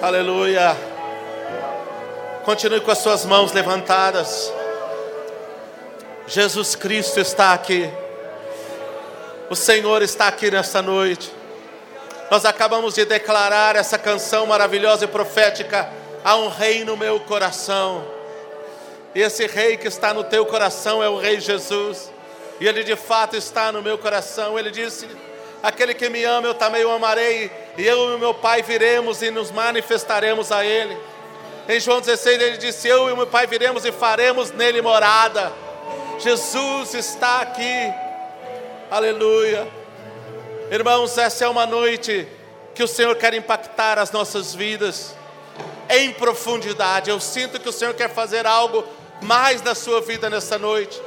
Aleluia. Continue com as suas mãos levantadas. Jesus Cristo está aqui. O Senhor está aqui nesta noite. Nós acabamos de declarar essa canção maravilhosa e profética. Há um rei no meu coração. E esse rei que está no teu coração é o Rei Jesus. E ele de fato está no meu coração. Ele disse: Aquele que me ama, eu também o amarei. E eu e meu Pai viremos e nos manifestaremos a Ele. Em João 16 ele disse: Eu e meu Pai viremos e faremos nele morada. Jesus está aqui. Aleluia. Irmãos, essa é uma noite que o Senhor quer impactar as nossas vidas em profundidade. Eu sinto que o Senhor quer fazer algo mais na sua vida nessa noite.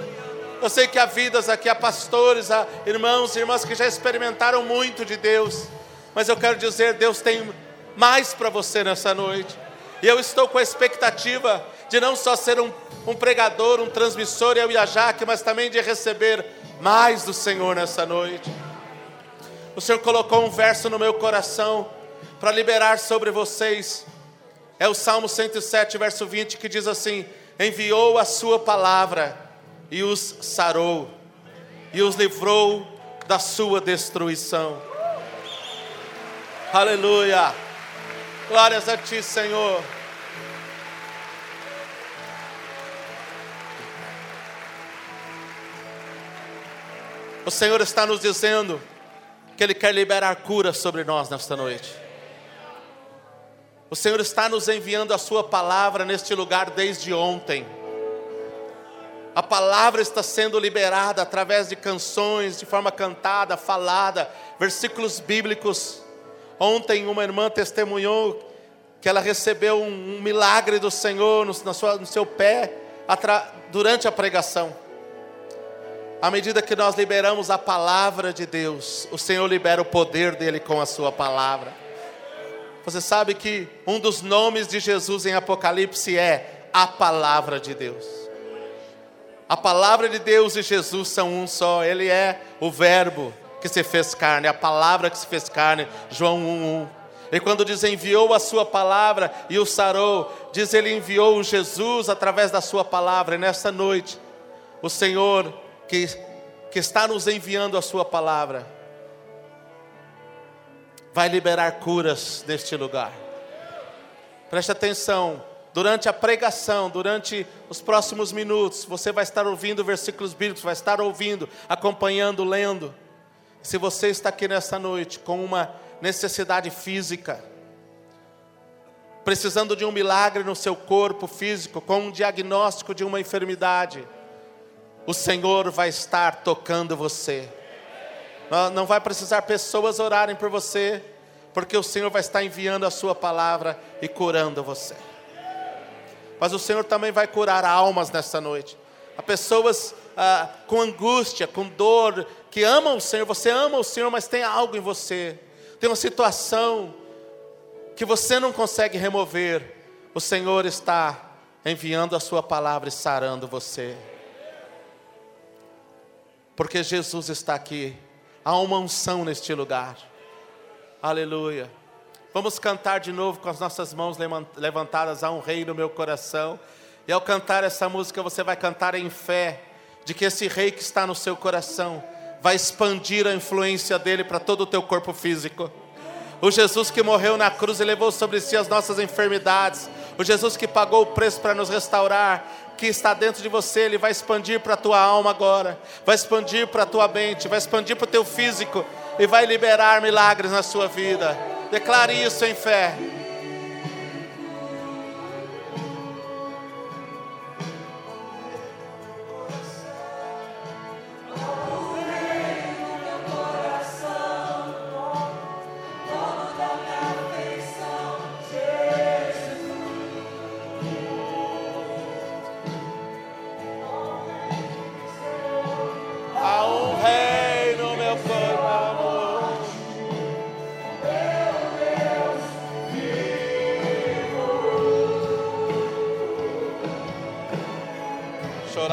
Eu sei que há vidas aqui, há pastores, há irmãos e irmãs que já experimentaram muito de Deus, mas eu quero dizer: Deus tem mais para você nessa noite. E eu estou com a expectativa de não só ser um, um pregador, um transmissor, eu e a Jaque, mas também de receber mais do Senhor nessa noite. O Senhor colocou um verso no meu coração para liberar sobre vocês. É o Salmo 107, verso 20, que diz assim: Enviou a Sua palavra e os sarou, e os livrou da sua destruição. Aleluia! Glórias a Ti, Senhor. O Senhor está nos dizendo que Ele quer liberar cura sobre nós nesta noite. O Senhor está nos enviando a Sua palavra neste lugar desde ontem. A palavra está sendo liberada através de canções, de forma cantada, falada, versículos bíblicos. Ontem uma irmã testemunhou que ela recebeu um, um milagre do Senhor no, na sua, no seu pé durante a pregação. À medida que nós liberamos a palavra de Deus, o Senhor libera o poder dele com a sua palavra. Você sabe que um dos nomes de Jesus em Apocalipse é a palavra de Deus. A palavra de Deus e Jesus são um só, ele é o Verbo que se fez carne, a palavra que se fez carne, João 1:1. E quando diz enviou a sua palavra e o sarou, diz ele enviou Jesus através da sua palavra. E nessa noite, o Senhor que, que está nos enviando a sua palavra, vai liberar curas neste lugar. Preste atenção, durante a pregação, durante os próximos minutos, você vai estar ouvindo versículos bíblicos, vai estar ouvindo, acompanhando, lendo. Se você está aqui nessa noite com uma necessidade física, precisando de um milagre no seu corpo físico, com um diagnóstico de uma enfermidade, o Senhor vai estar tocando você. Não vai precisar pessoas orarem por você, porque o Senhor vai estar enviando a Sua palavra e curando você. Mas o Senhor também vai curar almas nessa noite. Há pessoas ah, com angústia, com dor, que amam o Senhor, você ama o Senhor, mas tem algo em você, tem uma situação que você não consegue remover, o Senhor está enviando a Sua palavra e sarando você, porque Jesus está aqui, há uma unção neste lugar, aleluia. Vamos cantar de novo com as nossas mãos levantadas a um rei no meu coração. E ao cantar essa música, você vai cantar em fé de que esse rei que está no seu coração vai expandir a influência dele para todo o teu corpo físico. O Jesus que morreu na cruz e levou sobre si as nossas enfermidades. O Jesus que pagou o preço para nos restaurar, que está dentro de você, ele vai expandir para a tua alma agora, vai expandir para a tua mente, vai expandir para o teu físico e vai liberar milagres na sua vida. Declare isso em fé.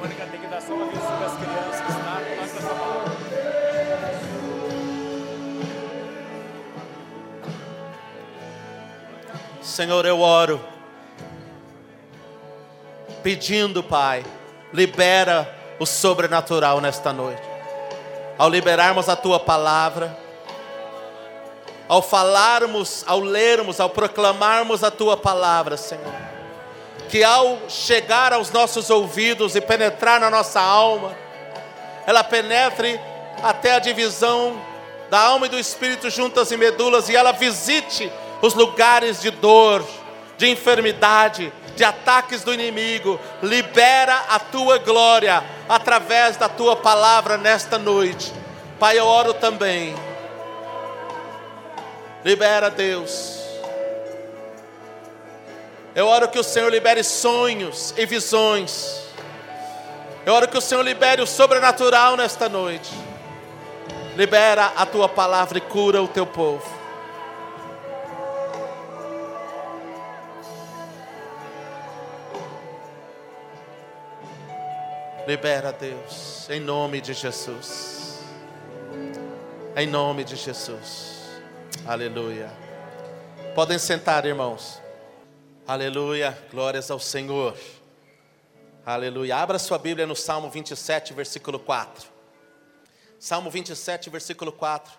Mônica tem que dar só aviso para as crianças, tá? Passa essa palavra. Senhor, eu oro, pedindo, Pai, libera o sobrenatural nesta noite. Ao liberarmos a tua palavra, ao falarmos, ao lermos, ao proclamarmos a tua palavra, Senhor, que ao chegar aos nossos ouvidos e penetrar na nossa alma, ela penetre até a divisão da alma e do espírito juntas e medulas e ela visite os lugares de dor, de enfermidade, de ataques do inimigo. Libera a tua glória através da tua palavra nesta noite. Pai, eu oro também. Libera, Deus. Eu oro que o Senhor libere sonhos e visões. Eu oro que o Senhor libere o sobrenatural nesta noite. Libera a tua palavra e cura o teu povo. Libera, Deus, em nome de Jesus. Em nome de Jesus. Aleluia. Podem sentar, irmãos. Aleluia. Glórias ao Senhor. Aleluia. Abra sua Bíblia no Salmo 27, versículo 4. Salmo 27, versículo 4.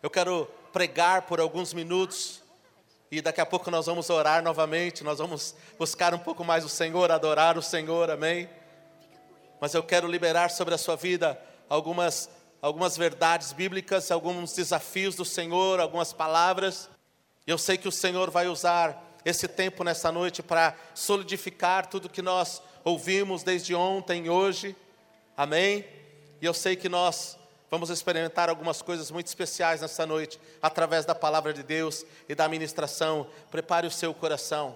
Eu quero pregar por alguns minutos e daqui a pouco nós vamos orar novamente. Nós vamos buscar um pouco mais o Senhor, adorar o Senhor. Amém mas eu quero liberar sobre a sua vida algumas, algumas verdades bíblicas, alguns desafios do Senhor, algumas palavras. Eu sei que o Senhor vai usar esse tempo nessa noite para solidificar tudo que nós ouvimos desde ontem e hoje. Amém? E eu sei que nós vamos experimentar algumas coisas muito especiais nessa noite, através da palavra de Deus e da ministração. Prepare o seu coração.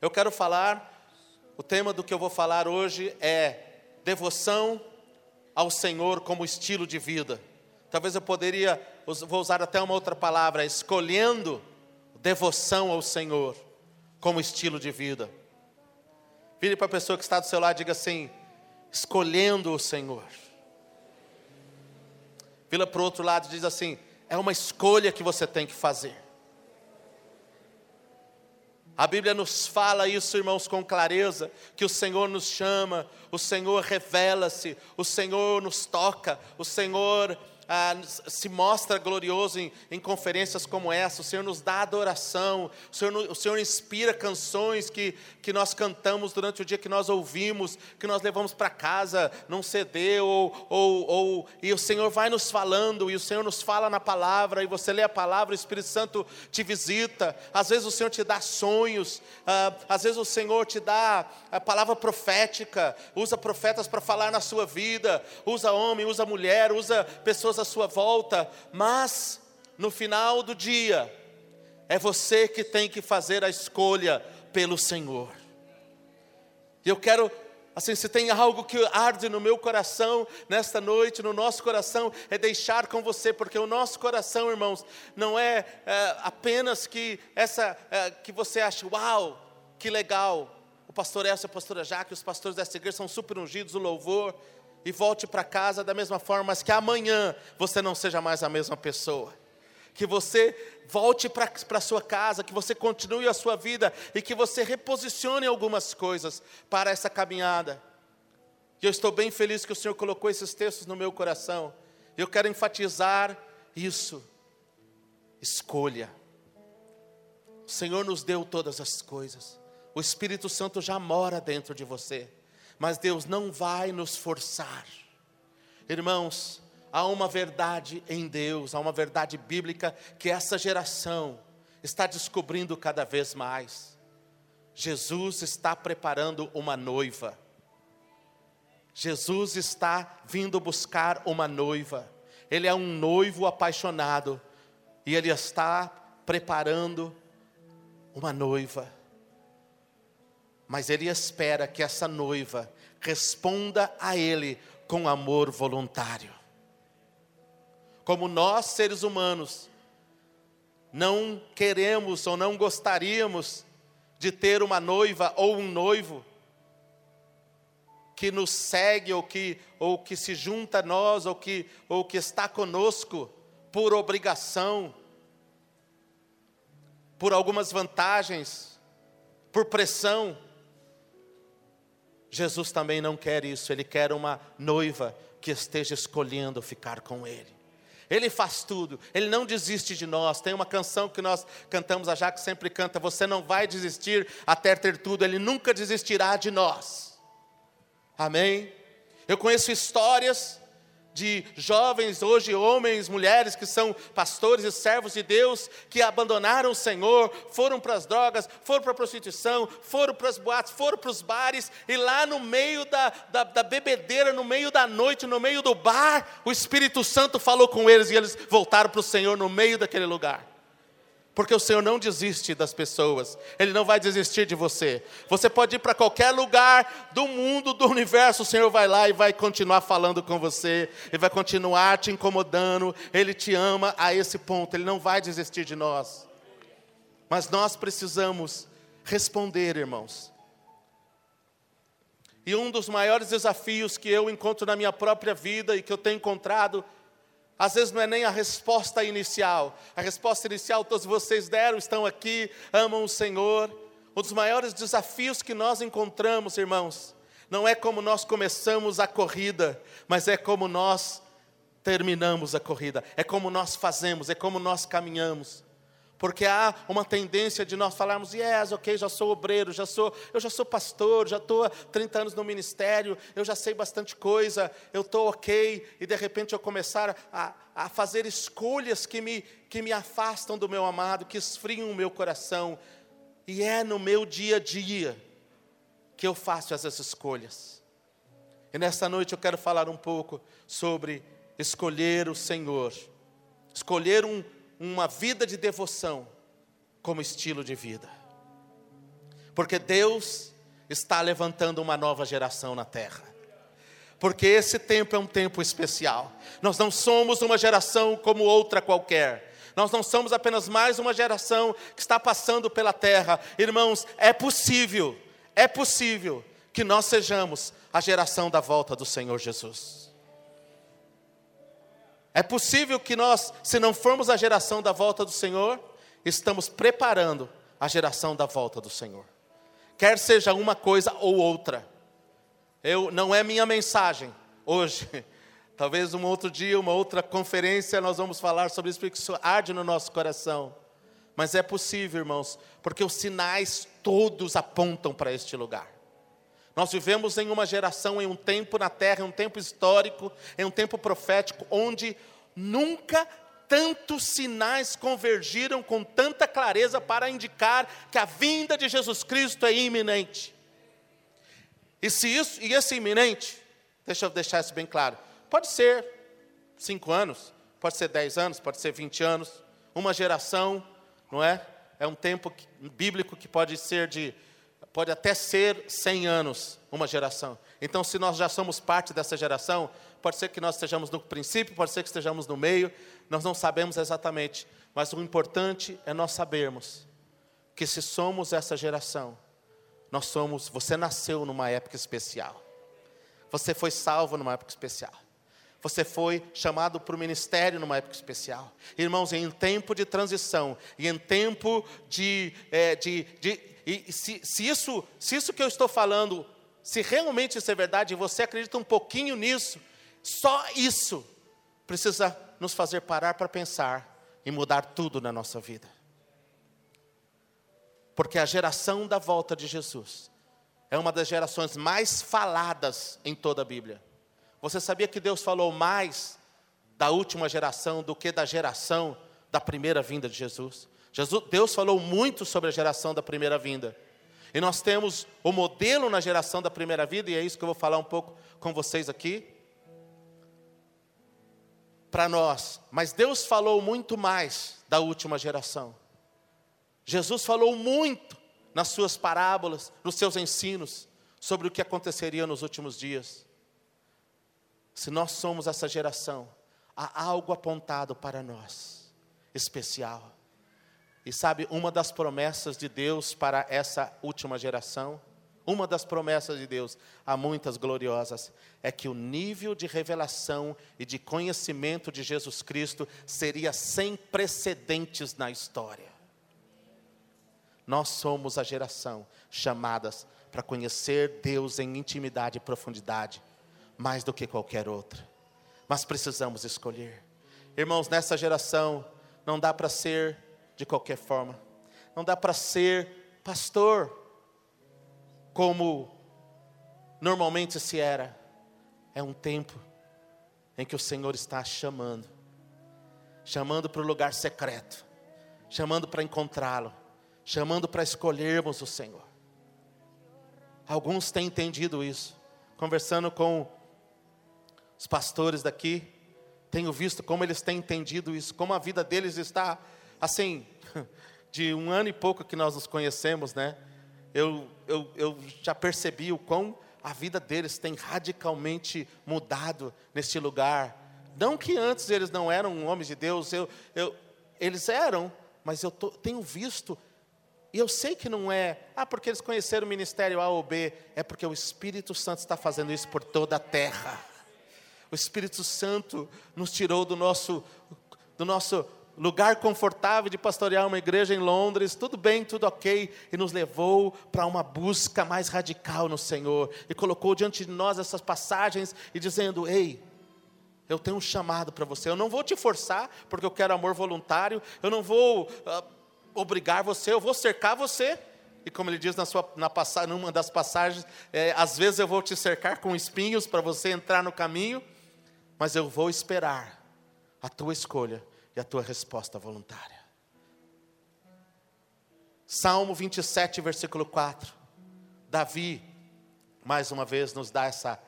Eu quero falar, o tema do que eu vou falar hoje é devoção ao Senhor como estilo de vida. Talvez eu poderia, vou usar até uma outra palavra, escolhendo devoção ao Senhor como estilo de vida. Vire para a pessoa que está do seu lado e diga assim: escolhendo o Senhor. Vira para o outro lado e diz assim: é uma escolha que você tem que fazer. A Bíblia nos fala isso, irmãos, com clareza, que o Senhor nos chama, o Senhor revela-se, o Senhor nos toca, o Senhor ah, se mostra glorioso em, em, conferências como essa, o Senhor nos dá adoração, o Senhor, o Senhor inspira canções que, que nós cantamos durante o dia que nós ouvimos, que nós levamos para casa num CD, ou, ou, ou, e o Senhor vai nos falando, e o Senhor nos fala na palavra, e você lê a palavra, o Espírito Santo te visita, às vezes o Senhor te dá sonhos, ah, às vezes o Senhor te dá a palavra profética, usa profetas para falar na sua vida, usa homem, usa mulher, usa pessoas à sua volta, mas no final do dia, é você que tem que fazer a escolha pelo Senhor. E eu quero, assim, se tem algo que arde no meu coração nesta noite, no nosso coração, é deixar com você, porque o nosso coração, irmãos, não é, é apenas que essa, é, que você acha, uau, que legal. O pastor Elcio a pastora Jaque, os pastores dessa igreja são super ungidos, o louvor e volte para casa da mesma forma, mas que amanhã você não seja mais a mesma pessoa. Que você volte para a sua casa, que você continue a sua vida e que você reposicione algumas coisas para essa caminhada. E eu estou bem feliz que o Senhor colocou esses textos no meu coração. Eu quero enfatizar isso. Escolha. O Senhor nos deu todas as coisas. O Espírito Santo já mora dentro de você mas Deus não vai nos forçar. Irmãos, há uma verdade em Deus, há uma verdade bíblica que essa geração está descobrindo cada vez mais. Jesus está preparando uma noiva. Jesus está vindo buscar uma noiva. Ele é um noivo apaixonado e ele está preparando uma noiva. Mas ele espera que essa noiva responda a ele com amor voluntário. Como nós, seres humanos, não queremos ou não gostaríamos de ter uma noiva ou um noivo que nos segue ou que, ou que se junta a nós ou que, ou que está conosco por obrigação, por algumas vantagens, por pressão. Jesus também não quer isso, ele quer uma noiva que esteja escolhendo ficar com ele. Ele faz tudo, Ele não desiste de nós. Tem uma canção que nós cantamos, a Jaque sempre canta: Você não vai desistir até ter tudo, Ele nunca desistirá de nós. Amém? Eu conheço histórias de jovens, hoje homens, mulheres que são pastores e servos de Deus, que abandonaram o Senhor, foram para as drogas, foram para a prostituição, foram para as boates, foram para os bares, e lá no meio da, da, da bebedeira, no meio da noite, no meio do bar, o Espírito Santo falou com eles e eles voltaram para o Senhor no meio daquele lugar porque o Senhor não desiste das pessoas, Ele não vai desistir de você. Você pode ir para qualquer lugar do mundo, do universo, o Senhor vai lá e vai continuar falando com você, Ele vai continuar te incomodando, Ele te ama a esse ponto, Ele não vai desistir de nós. Mas nós precisamos responder, irmãos. E um dos maiores desafios que eu encontro na minha própria vida e que eu tenho encontrado às vezes não é nem a resposta inicial. A resposta inicial todos vocês deram, estão aqui, amam o Senhor. Um dos maiores desafios que nós encontramos, irmãos, não é como nós começamos a corrida, mas é como nós terminamos a corrida, é como nós fazemos, é como nós caminhamos. Porque há uma tendência de nós falarmos, yes, ok, já sou obreiro, já sou, eu já sou pastor, já estou há 30 anos no ministério, eu já sei bastante coisa, eu estou ok, e de repente eu começar a, a fazer escolhas que me, que me afastam do meu amado, que esfriam o meu coração. E é no meu dia a dia que eu faço essas escolhas. E nesta noite eu quero falar um pouco sobre escolher o Senhor, escolher um uma vida de devoção como estilo de vida. Porque Deus está levantando uma nova geração na terra. Porque esse tempo é um tempo especial. Nós não somos uma geração como outra qualquer. Nós não somos apenas mais uma geração que está passando pela terra. Irmãos, é possível, é possível que nós sejamos a geração da volta do Senhor Jesus. É possível que nós, se não formos a geração da volta do Senhor, estamos preparando a geração da volta do Senhor. Quer seja uma coisa ou outra. Eu não é minha mensagem hoje. Talvez um outro dia, uma outra conferência, nós vamos falar sobre isso, porque isso arde no nosso coração. Mas é possível, irmãos, porque os sinais todos apontam para este lugar. Nós vivemos em uma geração, em um tempo na terra, em um tempo histórico, em um tempo profético, onde nunca tantos sinais convergiram com tanta clareza para indicar que a vinda de Jesus Cristo é iminente. E se isso, e esse iminente, deixa eu deixar isso bem claro, pode ser cinco anos, pode ser dez anos, pode ser vinte anos, uma geração, não é? É um tempo bíblico que pode ser de pode até ser 100 anos uma geração. Então, se nós já somos parte dessa geração, pode ser que nós estejamos no princípio, pode ser que estejamos no meio, nós não sabemos exatamente, mas o importante é nós sabermos que se somos essa geração, nós somos, você nasceu numa época especial. Você foi salvo numa época especial. Você foi chamado para o ministério numa época especial. Irmãos, em tempo de transição, e em tempo de, é, de, de e se, se, isso, se isso que eu estou falando, se realmente isso é verdade, e você acredita um pouquinho nisso, só isso precisa nos fazer parar para pensar e mudar tudo na nossa vida. Porque a geração da volta de Jesus é uma das gerações mais faladas em toda a Bíblia. Você sabia que Deus falou mais da última geração do que da geração da primeira vinda de Jesus? Jesus, Deus falou muito sobre a geração da primeira vinda. E nós temos o modelo na geração da primeira vida, e é isso que eu vou falar um pouco com vocês aqui. Para nós, mas Deus falou muito mais da última geração. Jesus falou muito nas suas parábolas, nos seus ensinos, sobre o que aconteceria nos últimos dias. Se nós somos essa geração, há algo apontado para nós, especial. E sabe, uma das promessas de Deus para essa última geração, uma das promessas de Deus, há muitas gloriosas, é que o nível de revelação e de conhecimento de Jesus Cristo seria sem precedentes na história. Nós somos a geração chamadas para conhecer Deus em intimidade e profundidade, mais do que qualquer outra. Mas precisamos escolher. Irmãos, nessa geração não dá para ser de qualquer forma. Não dá para ser pastor como normalmente se era. É um tempo em que o Senhor está chamando chamando para o lugar secreto, chamando para encontrá-lo, chamando para escolhermos o Senhor. Alguns têm entendido isso. Conversando com os pastores daqui, tenho visto como eles têm entendido isso, como a vida deles está assim, de um ano e pouco que nós nos conhecemos, né? Eu, eu, eu já percebi o quão a vida deles tem radicalmente mudado neste lugar. Não que antes eles não eram homens de Deus, eu, eu, eles eram, mas eu tô, tenho visto e eu sei que não é, ah, porque eles conheceram o ministério A ou B, é porque o Espírito Santo está fazendo isso por toda a terra. O Espírito Santo nos tirou do nosso, do nosso lugar confortável de pastorear uma igreja em Londres, tudo bem, tudo ok, e nos levou para uma busca mais radical no Senhor, e colocou diante de nós essas passagens e dizendo: Ei, eu tenho um chamado para você, eu não vou te forçar, porque eu quero amor voluntário, eu não vou. Uh, obrigar você, eu vou cercar você. E como ele diz na sua, na passagem, numa das passagens, é, às vezes eu vou te cercar com espinhos para você entrar no caminho, mas eu vou esperar a tua escolha e a tua resposta voluntária. Salmo 27, versículo 4. Davi, mais uma vez, nos dá essa,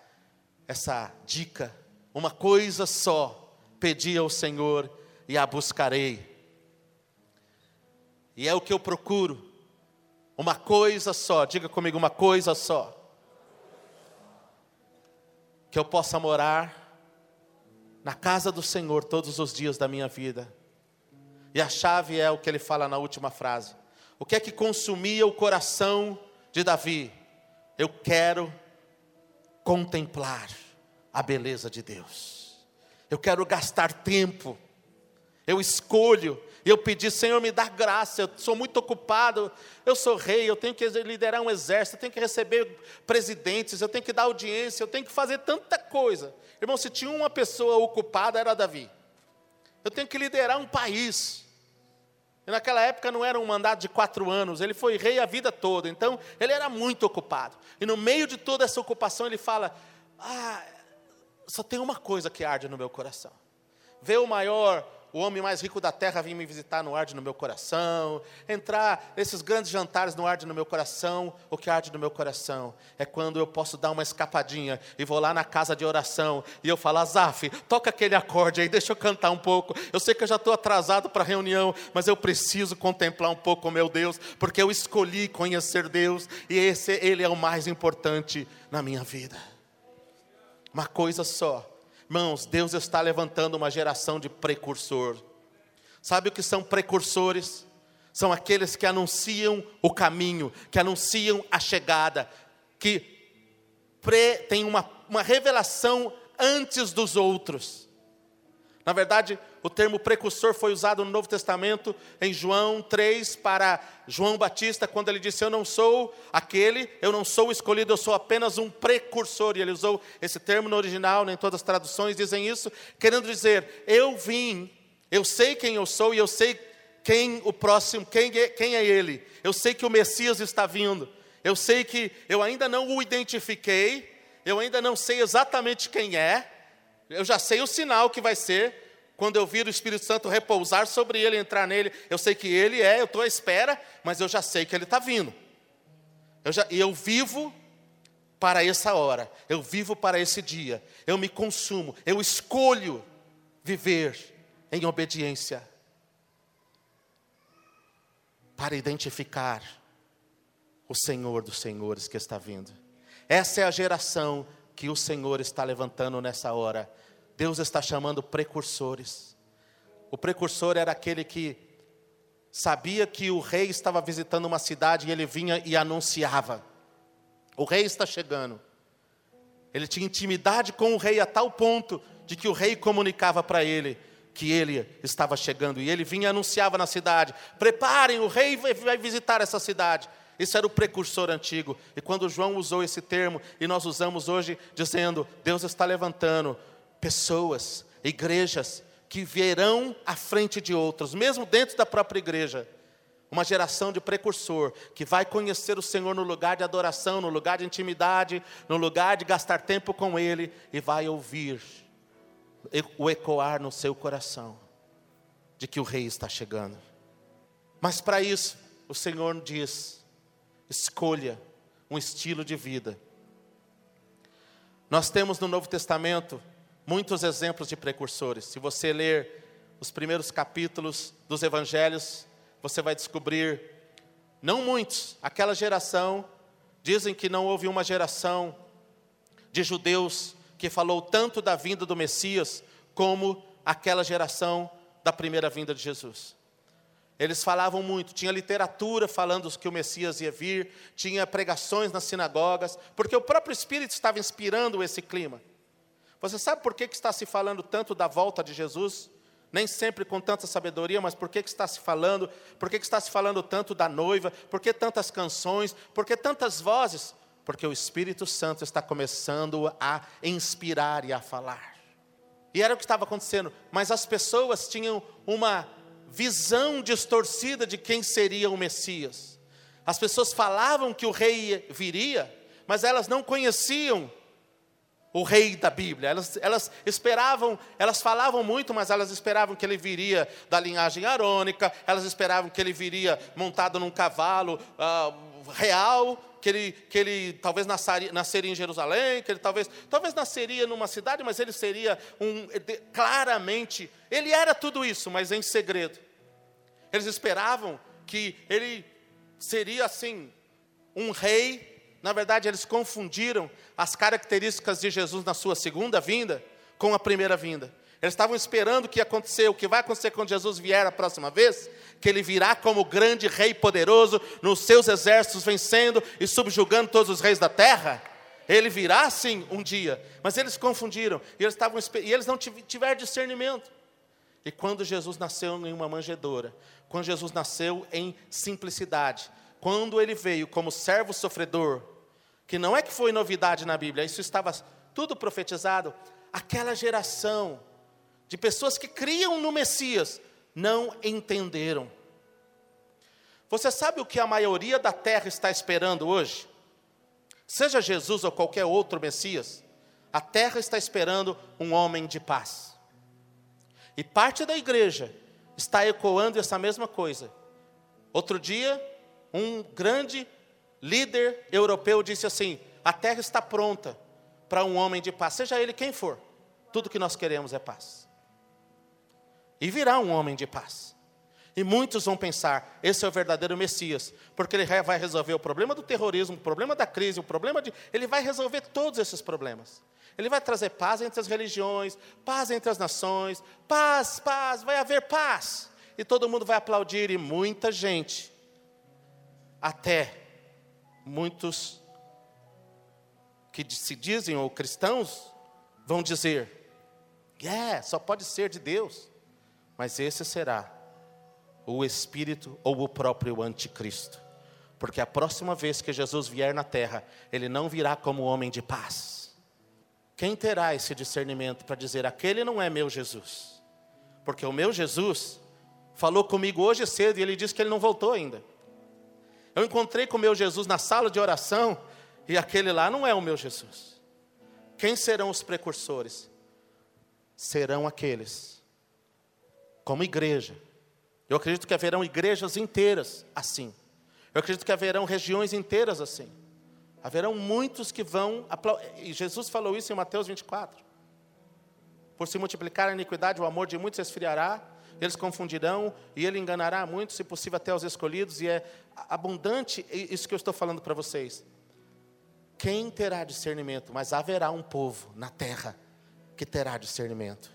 essa dica. Uma coisa só pedi ao Senhor e a buscarei e é o que eu procuro. Uma coisa só, diga comigo, uma coisa só. Que eu possa morar na casa do Senhor todos os dias da minha vida. E a chave é o que ele fala na última frase. O que é que consumia o coração de Davi? Eu quero contemplar a beleza de Deus. Eu quero gastar tempo. Eu escolho eu pedi, Senhor, me dá graça, eu sou muito ocupado, eu sou rei, eu tenho que liderar um exército, eu tenho que receber presidentes, eu tenho que dar audiência, eu tenho que fazer tanta coisa. Irmão, se tinha uma pessoa ocupada, era Davi. Eu tenho que liderar um país. E naquela época não era um mandato de quatro anos, ele foi rei a vida toda, então ele era muito ocupado. E no meio de toda essa ocupação, ele fala: Ah, só tem uma coisa que arde no meu coração. Ver o maior o homem mais rico da terra vir me visitar no arde no meu coração, entrar nesses grandes jantares no arde no meu coração, o que arde no meu coração é quando eu posso dar uma escapadinha e vou lá na casa de oração e eu falo, Azaf, toca aquele acorde aí, deixa eu cantar um pouco. Eu sei que eu já estou atrasado para a reunião, mas eu preciso contemplar um pouco o meu Deus, porque eu escolhi conhecer Deus e esse ele é o mais importante na minha vida. Uma coisa só Irmãos, Deus está levantando uma geração de precursor. Sabe o que são precursores? São aqueles que anunciam o caminho, que anunciam a chegada, que têm uma, uma revelação antes dos outros. Na verdade, o termo precursor foi usado no Novo Testamento, em João 3, para João Batista, quando ele disse: Eu não sou aquele, eu não sou o escolhido, eu sou apenas um precursor. E ele usou esse termo no original, nem todas as traduções dizem isso, querendo dizer: Eu vim, eu sei quem eu sou e eu sei quem o próximo, quem é, quem é ele. Eu sei que o Messias está vindo. Eu sei que eu ainda não o identifiquei, eu ainda não sei exatamente quem é, eu já sei o sinal que vai ser, quando eu vir o Espírito Santo repousar sobre ele, entrar nele, eu sei que ele é, eu estou à espera, mas eu já sei que ele está vindo. Eu já, eu vivo para essa hora, eu vivo para esse dia, eu me consumo, eu escolho viver em obediência para identificar o Senhor dos Senhores que está vindo. Essa é a geração que o Senhor está levantando nessa hora. Deus está chamando precursores. O precursor era aquele que sabia que o rei estava visitando uma cidade e ele vinha e anunciava: O rei está chegando. Ele tinha intimidade com o rei a tal ponto de que o rei comunicava para ele que ele estava chegando e ele vinha e anunciava na cidade: Preparem, o rei vai visitar essa cidade. Isso era o precursor antigo. E quando João usou esse termo, e nós usamos hoje, dizendo: Deus está levantando pessoas, igrejas, que virão à frente de outros, mesmo dentro da própria igreja. Uma geração de precursor que vai conhecer o Senhor no lugar de adoração, no lugar de intimidade, no lugar de gastar tempo com Ele e vai ouvir o ecoar no seu coração de que o Rei está chegando. Mas para isso, o Senhor diz: escolha um estilo de vida. Nós temos no Novo Testamento muitos exemplos de precursores. Se você ler os primeiros capítulos dos evangelhos, você vai descobrir, não muitos, aquela geração, dizem que não houve uma geração de judeus que falou tanto da vinda do Messias como aquela geração da primeira vinda de Jesus. Eles falavam muito, tinha literatura falando que o Messias ia vir, tinha pregações nas sinagogas, porque o próprio Espírito estava inspirando esse clima. Você sabe por que, que está se falando tanto da volta de Jesus? Nem sempre com tanta sabedoria, mas por que, que está se falando? Por que, que está se falando tanto da noiva? Por que tantas canções? Por que tantas vozes? Porque o Espírito Santo está começando a inspirar e a falar. E era o que estava acontecendo, mas as pessoas tinham uma visão distorcida de quem seria o Messias. As pessoas falavam que o rei viria, mas elas não conheciam o rei da Bíblia. Elas, elas esperavam, elas falavam muito, mas elas esperavam que ele viria da linhagem arônica, elas esperavam que ele viria montado num cavalo uh, real, que ele, que ele talvez nasceria, nasceria em Jerusalém, que ele talvez, talvez nasceria numa cidade, mas ele seria um, claramente, ele era tudo isso, mas em segredo. Eles esperavam que ele seria assim, um rei na verdade, eles confundiram as características de Jesus na sua segunda vinda com a primeira vinda. Eles estavam esperando o que ia acontecer, o que vai acontecer quando Jesus vier a próxima vez, que ele virá como grande rei poderoso, nos seus exércitos vencendo e subjugando todos os reis da terra. Ele virá sim um dia, mas eles confundiram e eles, estavam, e eles não tiveram discernimento. E quando Jesus nasceu em uma manjedoura, quando Jesus nasceu em simplicidade, quando ele veio como servo sofredor, que não é que foi novidade na Bíblia, isso estava tudo profetizado, aquela geração de pessoas que criam no Messias não entenderam. Você sabe o que a maioria da terra está esperando hoje? Seja Jesus ou qualquer outro Messias, a terra está esperando um homem de paz. E parte da igreja está ecoando essa mesma coisa. Outro dia, um grande líder europeu disse assim: a terra está pronta para um homem de paz, seja ele quem for, tudo que nós queremos é paz. E virá um homem de paz. E muitos vão pensar: esse é o verdadeiro Messias, porque ele vai resolver o problema do terrorismo, o problema da crise, o problema de. Ele vai resolver todos esses problemas. Ele vai trazer paz entre as religiões, paz entre as nações, paz, paz, vai haver paz. E todo mundo vai aplaudir, e muita gente até muitos que se dizem ou cristãos vão dizer: é, yeah, só pode ser de Deus, mas esse será o Espírito ou o próprio Anticristo. Porque a próxima vez que Jesus vier na terra, ele não virá como homem de paz. Quem terá esse discernimento para dizer: aquele não é meu Jesus? Porque o meu Jesus falou comigo hoje cedo e ele disse que ele não voltou ainda. Eu encontrei com o meu Jesus na sala de oração e aquele lá não é o meu Jesus. Quem serão os precursores? Serão aqueles, como igreja. Eu acredito que haverão igrejas inteiras assim. Eu acredito que haverão regiões inteiras assim. Haverão muitos que vão E Jesus falou isso em Mateus 24. Por se multiplicar a iniquidade, o amor de muitos se esfriará. Eles confundirão e ele enganará muito, se possível até os escolhidos, e é abundante isso que eu estou falando para vocês. Quem terá discernimento? Mas haverá um povo na terra que terá discernimento.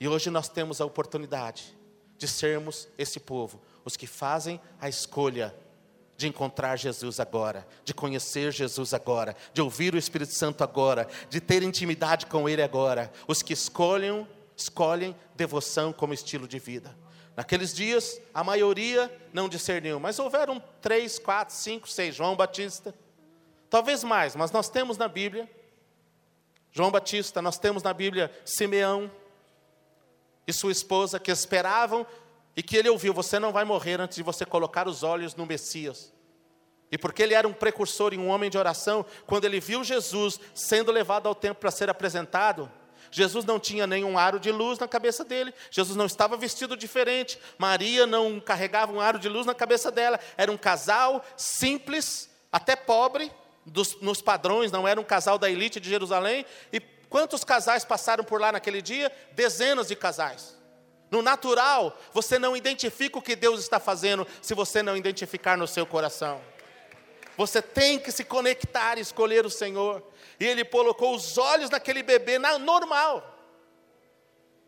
E hoje nós temos a oportunidade de sermos esse povo, os que fazem a escolha de encontrar Jesus agora, de conhecer Jesus agora, de ouvir o Espírito Santo agora, de ter intimidade com Ele agora, os que escolhem, escolhem devoção como estilo de vida. Naqueles dias, a maioria não discerniu, mas houveram três, quatro, cinco, seis. João Batista, talvez mais, mas nós temos na Bíblia, João Batista, nós temos na Bíblia Simeão e sua esposa que esperavam e que ele ouviu: Você não vai morrer antes de você colocar os olhos no Messias. E porque ele era um precursor e um homem de oração, quando ele viu Jesus sendo levado ao templo para ser apresentado, Jesus não tinha nenhum aro de luz na cabeça dele, Jesus não estava vestido diferente, Maria não carregava um aro de luz na cabeça dela, era um casal simples, até pobre, dos, nos padrões, não era um casal da elite de Jerusalém. E quantos casais passaram por lá naquele dia? Dezenas de casais. No natural, você não identifica o que Deus está fazendo se você não identificar no seu coração. Você tem que se conectar e escolher o Senhor. E ele colocou os olhos naquele bebê na, normal.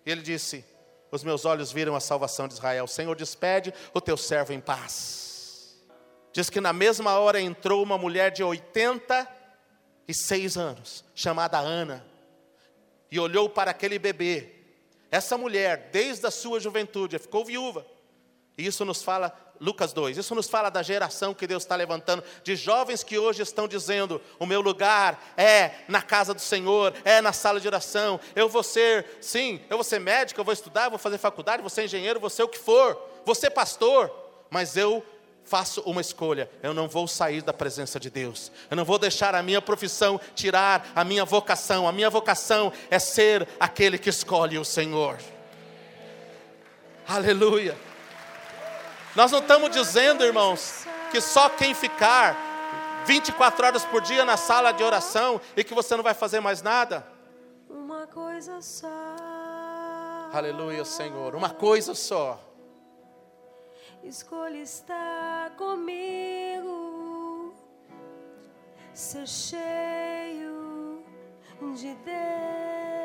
E ele disse: Os meus olhos viram a salvação de Israel. Senhor, despede o teu servo em paz. Diz que na mesma hora entrou uma mulher de 86 anos, chamada Ana, e olhou para aquele bebê essa mulher, desde a sua juventude, ficou viúva. E isso nos fala, Lucas 2, isso nos fala da geração que Deus está levantando, de jovens que hoje estão dizendo: o meu lugar é na casa do Senhor, é na sala de oração. Eu vou ser, sim, eu vou ser médico, eu vou estudar, eu vou fazer faculdade, vou ser engenheiro, vou ser o que for, vou ser pastor, mas eu faço uma escolha: eu não vou sair da presença de Deus, eu não vou deixar a minha profissão tirar a minha vocação. A minha vocação é ser aquele que escolhe o Senhor. Aleluia. Nós não estamos dizendo, irmãos, que só quem ficar 24 horas por dia na sala de oração e que você não vai fazer mais nada. Uma coisa só. Aleluia, Senhor. Uma coisa só escolha estar comigo, ser cheio de Deus.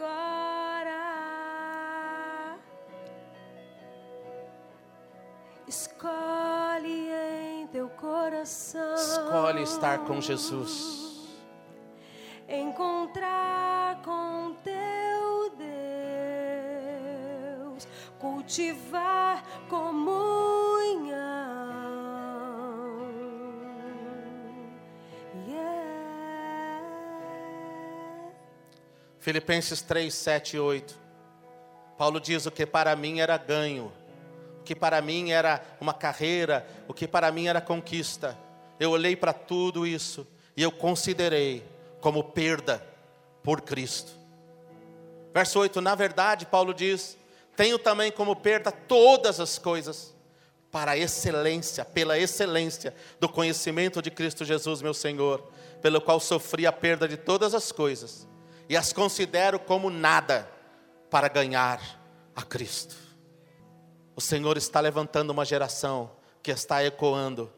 Agora, escolhe em teu coração. Escolhe estar com Jesus encontrar com teu Deus, cultivar comunhão. Filipenses 3, 7 e 8. Paulo diz: O que para mim era ganho, o que para mim era uma carreira, o que para mim era conquista. Eu olhei para tudo isso e eu considerei como perda por Cristo. Verso 8: Na verdade, Paulo diz: Tenho também como perda todas as coisas, para a excelência, pela excelência do conhecimento de Cristo Jesus, meu Senhor, pelo qual sofri a perda de todas as coisas, e as considero como nada para ganhar a Cristo. O Senhor está levantando uma geração que está ecoando,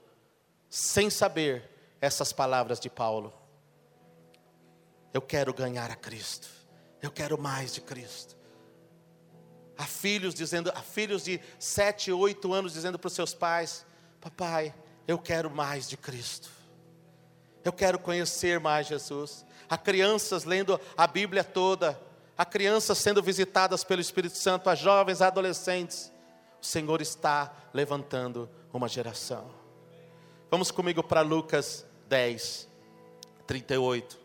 sem saber, essas palavras de Paulo. Eu quero ganhar a Cristo. Eu quero mais de Cristo. Há filhos dizendo, há filhos de sete, oito anos dizendo para os seus pais: Papai, eu quero mais de Cristo. Eu quero conhecer mais Jesus. Há crianças lendo a Bíblia toda. Há crianças sendo visitadas pelo Espírito Santo. Há jovens, há adolescentes. O Senhor está levantando uma geração. Vamos comigo para Lucas 10, 38.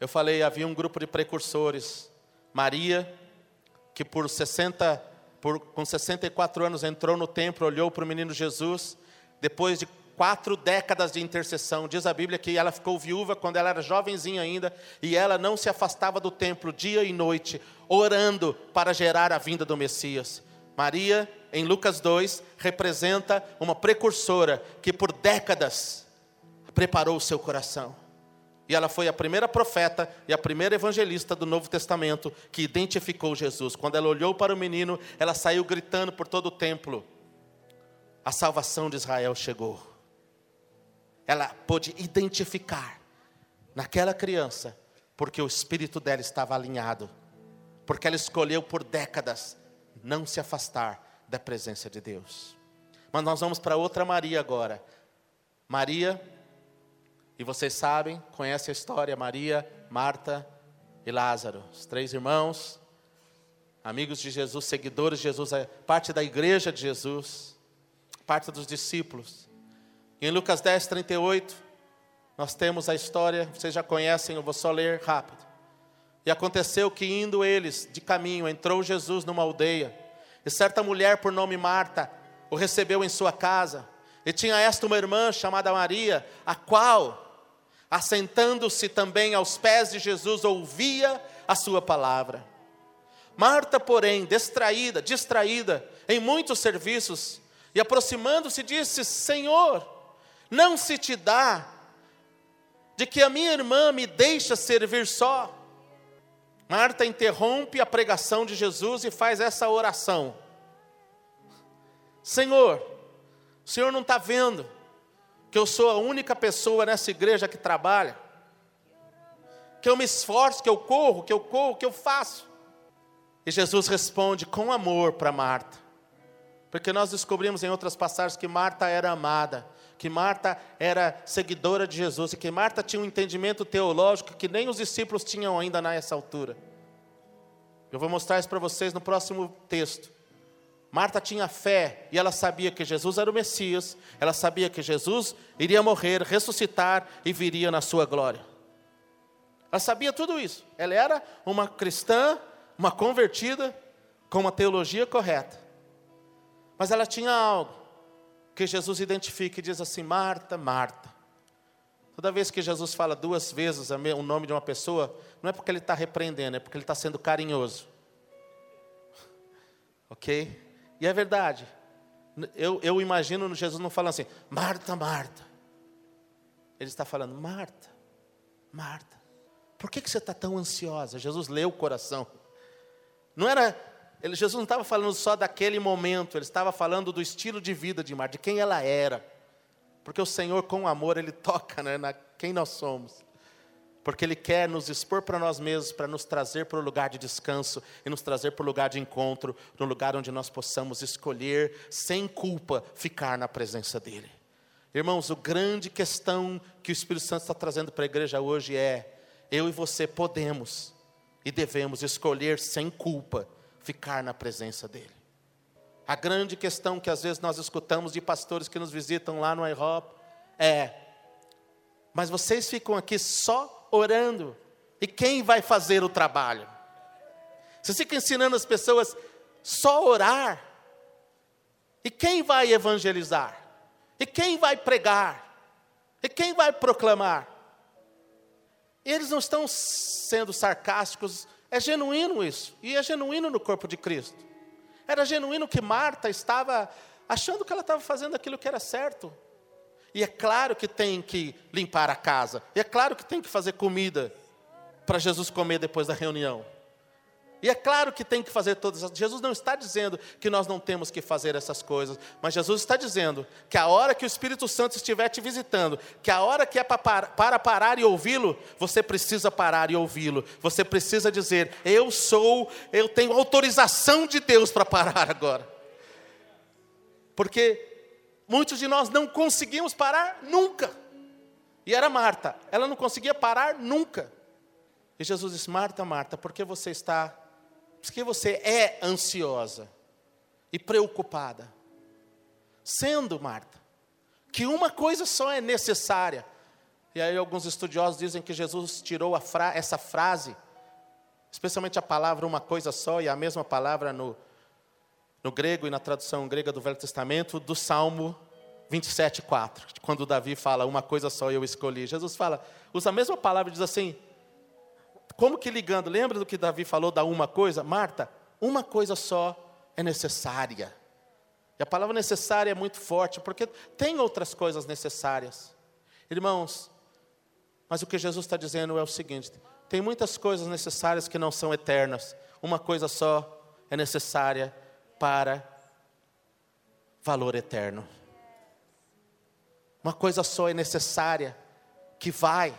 Eu falei, havia um grupo de precursores. Maria, que por 60, por, com 64 anos entrou no templo, olhou para o menino Jesus, depois de quatro décadas de intercessão. Diz a Bíblia que ela ficou viúva quando ela era jovenzinha ainda, e ela não se afastava do templo dia e noite, orando para gerar a vinda do Messias. Maria, em Lucas 2, representa uma precursora que por décadas preparou o seu coração E ela foi a primeira profeta e a primeira evangelista do Novo Testamento que identificou Jesus. Quando ela olhou para o menino, ela saiu gritando por todo o templo: A salvação de Israel chegou. Ela pôde identificar naquela criança, porque o espírito dela estava alinhado, porque ela escolheu por décadas não se afastar da presença de Deus. Mas nós vamos para outra Maria agora. Maria, e vocês sabem, conhecem a história: Maria, Marta e Lázaro, os três irmãos, amigos de Jesus, seguidores de Jesus, é parte da igreja de Jesus, parte dos discípulos. Em Lucas 10, 38, nós temos a história, vocês já conhecem, eu vou só ler rápido. E aconteceu que indo eles de caminho, entrou Jesus numa aldeia, e certa mulher por nome Marta o recebeu em sua casa. E tinha esta uma irmã chamada Maria, a qual, assentando-se também aos pés de Jesus, ouvia a sua palavra. Marta, porém, distraída, distraída em muitos serviços, e aproximando-se, disse: Senhor, não se te dá de que a minha irmã me deixa servir só. Marta interrompe a pregação de Jesus e faz essa oração: Senhor, o Senhor não está vendo que eu sou a única pessoa nessa igreja que trabalha, que eu me esforço, que eu corro, que eu corro, que eu faço. E Jesus responde com amor para Marta, porque nós descobrimos em outras passagens que Marta era amada, que Marta era seguidora de Jesus e que Marta tinha um entendimento teológico que nem os discípulos tinham ainda nessa altura. Eu vou mostrar isso para vocês no próximo texto. Marta tinha fé e ela sabia que Jesus era o Messias, ela sabia que Jesus iria morrer, ressuscitar e viria na sua glória. Ela sabia tudo isso. Ela era uma cristã, uma convertida, com uma teologia correta. Mas ela tinha algo que Jesus identifica e diz assim: Marta, Marta. Toda vez que Jesus fala duas vezes o nome de uma pessoa, não é porque ele está repreendendo, é porque ele está sendo carinhoso. Ok? E é verdade. Eu, eu imagino Jesus não falando assim, Marta, Marta. Ele está falando, Marta, Marta, por que, que você está tão ansiosa? Jesus leu o coração. Não era, ele, Jesus não estava falando só daquele momento, ele estava falando do estilo de vida de Marta, de quem ela era. Porque o Senhor, com amor, Ele toca né, na quem nós somos porque Ele quer nos expor para nós mesmos, para nos trazer para o lugar de descanso e nos trazer para o lugar de encontro, no lugar onde nós possamos escolher, sem culpa, ficar na presença dEle. Irmãos, a grande questão que o Espírito Santo está trazendo para a igreja hoje é: eu e você podemos e devemos escolher sem culpa ficar na presença dEle. A grande questão que às vezes nós escutamos de pastores que nos visitam lá no IHOP é: mas vocês ficam aqui só orando. E quem vai fazer o trabalho? Você fica ensinando as pessoas só orar. E quem vai evangelizar? E quem vai pregar? E quem vai proclamar? Eles não estão sendo sarcásticos, é genuíno isso, e é genuíno no corpo de Cristo. Era genuíno que Marta estava achando que ela estava fazendo aquilo que era certo, e é claro que tem que limpar a casa. E é claro que tem que fazer comida para Jesus comer depois da reunião. E é claro que tem que fazer todas as. Jesus não está dizendo que nós não temos que fazer essas coisas, mas Jesus está dizendo que a hora que o Espírito Santo estiver te visitando, que a hora que é para parar e ouvi-lo, você precisa parar e ouvi-lo. Você precisa dizer: Eu sou, eu tenho autorização de Deus para parar agora. Porque Muitos de nós não conseguimos parar nunca. E era Marta, ela não conseguia parar nunca. E Jesus disse: Marta, Marta, por que você está, que você é ansiosa e preocupada? Sendo, Marta, que uma coisa só é necessária. E aí alguns estudiosos dizem que Jesus tirou fra essa frase, especialmente a palavra uma coisa só, e a mesma palavra no, no grego e na tradução grega do Velho Testamento, do Salmo 27, 4, quando Davi fala, uma coisa só eu escolhi. Jesus fala, usa a mesma palavra e diz assim, como que ligando, lembra do que Davi falou da uma coisa? Marta, uma coisa só é necessária. E a palavra necessária é muito forte, porque tem outras coisas necessárias. Irmãos, Mas o que Jesus está dizendo é o seguinte: tem muitas coisas necessárias que não são eternas. Uma coisa só é necessária para valor eterno. Uma coisa só é necessária que vai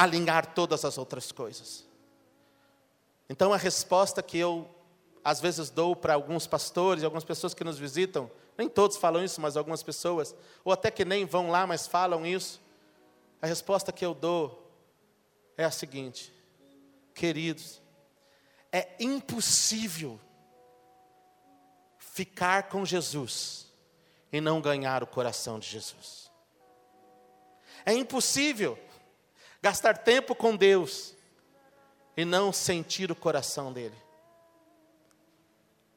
alinhar todas as outras coisas. Então a resposta que eu às vezes dou para alguns pastores algumas pessoas que nos visitam, nem todos falam isso, mas algumas pessoas, ou até que nem vão lá, mas falam isso. A resposta que eu dou é a seguinte: queridos, é impossível ficar com Jesus e não ganhar o coração de Jesus. É impossível gastar tempo com Deus e não sentir o coração dele.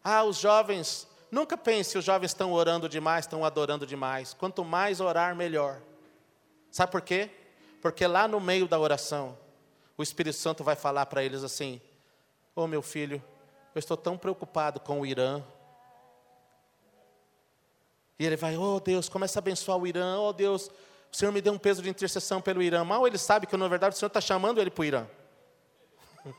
Ah, os jovens, nunca pense, os jovens estão orando demais, estão adorando demais. Quanto mais orar, melhor. Sabe por quê? Porque lá no meio da oração, o Espírito Santo vai falar para eles assim: Ô oh, meu filho, eu estou tão preocupado com o Irã. E ele vai, oh Deus, começa a abençoar o Irã, oh Deus, o Senhor me deu um peso de intercessão pelo Irã. Mal ele sabe que, na verdade, o Senhor está chamando ele para o Irã.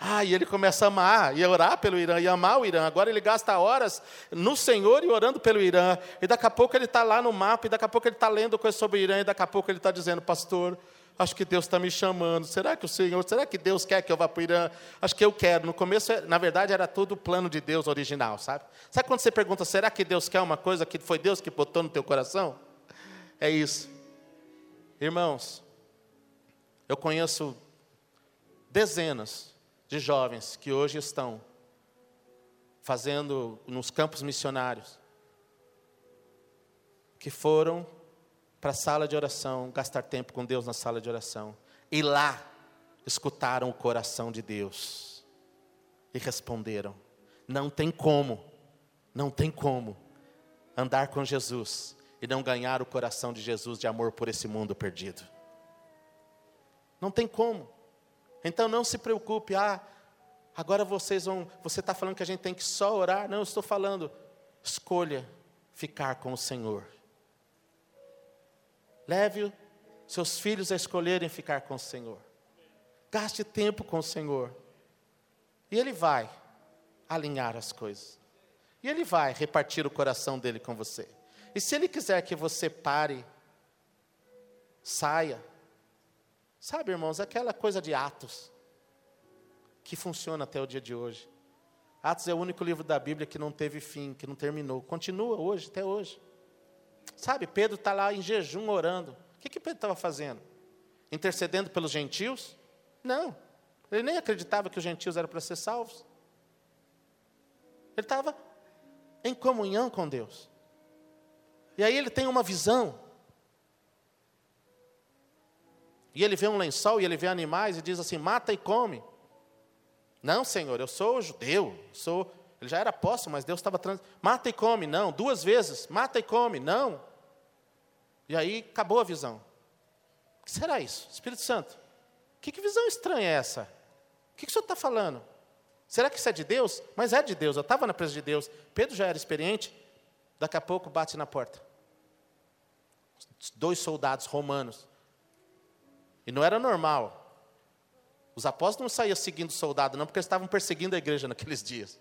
ah, e ele começa a amar e a orar pelo Irã e amar o Irã. Agora ele gasta horas no Senhor e orando pelo Irã. E daqui a pouco ele está lá no mapa, e daqui a pouco ele está lendo coisas sobre o Irã, e daqui a pouco ele está dizendo, pastor, acho que Deus está me chamando. Será que o Senhor, será que Deus quer que eu vá para o Irã? Acho que eu quero. No começo, na verdade, era tudo o plano de Deus original, sabe? Sabe quando você pergunta, será que Deus quer uma coisa que foi Deus que botou no teu coração? É isso. Irmãos, eu conheço dezenas de jovens que hoje estão fazendo nos campos missionários, que foram para a sala de oração, gastar tempo com Deus na sala de oração, e lá escutaram o coração de Deus e responderam: não tem como, não tem como andar com Jesus e não ganhar o coração de Jesus de amor por esse mundo perdido. Não tem como. Então não se preocupe, ah, agora vocês vão, você está falando que a gente tem que só orar? Não, eu estou falando, escolha ficar com o Senhor. Leve seus filhos a escolherem ficar com o Senhor. Gaste tempo com o Senhor. E Ele vai alinhar as coisas. E Ele vai repartir o coração dele com você. E se Ele quiser que você pare, saia. Sabe, irmãos, aquela coisa de Atos, que funciona até o dia de hoje. Atos é o único livro da Bíblia que não teve fim, que não terminou. Continua hoje, até hoje. Sabe, Pedro está lá em jejum orando. O que, que Pedro estava fazendo? Intercedendo pelos gentios? Não. Ele nem acreditava que os gentios eram para ser salvos. Ele estava em comunhão com Deus. E aí ele tem uma visão. E ele vê um lençol e ele vê animais e diz assim: mata e come. Não, Senhor, eu sou judeu, sou ele já era apóstolo, mas Deus estava trans... Mata e come, não. Duas vezes, mata e come, não. E aí acabou a visão. O que será isso? Espírito Santo. Que, que visão estranha é essa? O que, que o senhor está falando? Será que isso é de Deus? Mas é de Deus. Eu estava na presença de Deus. Pedro já era experiente. Daqui a pouco bate na porta. Dois soldados romanos. E não era normal. Os apóstolos não saíam seguindo soldado, não, porque eles estavam perseguindo a igreja naqueles dias.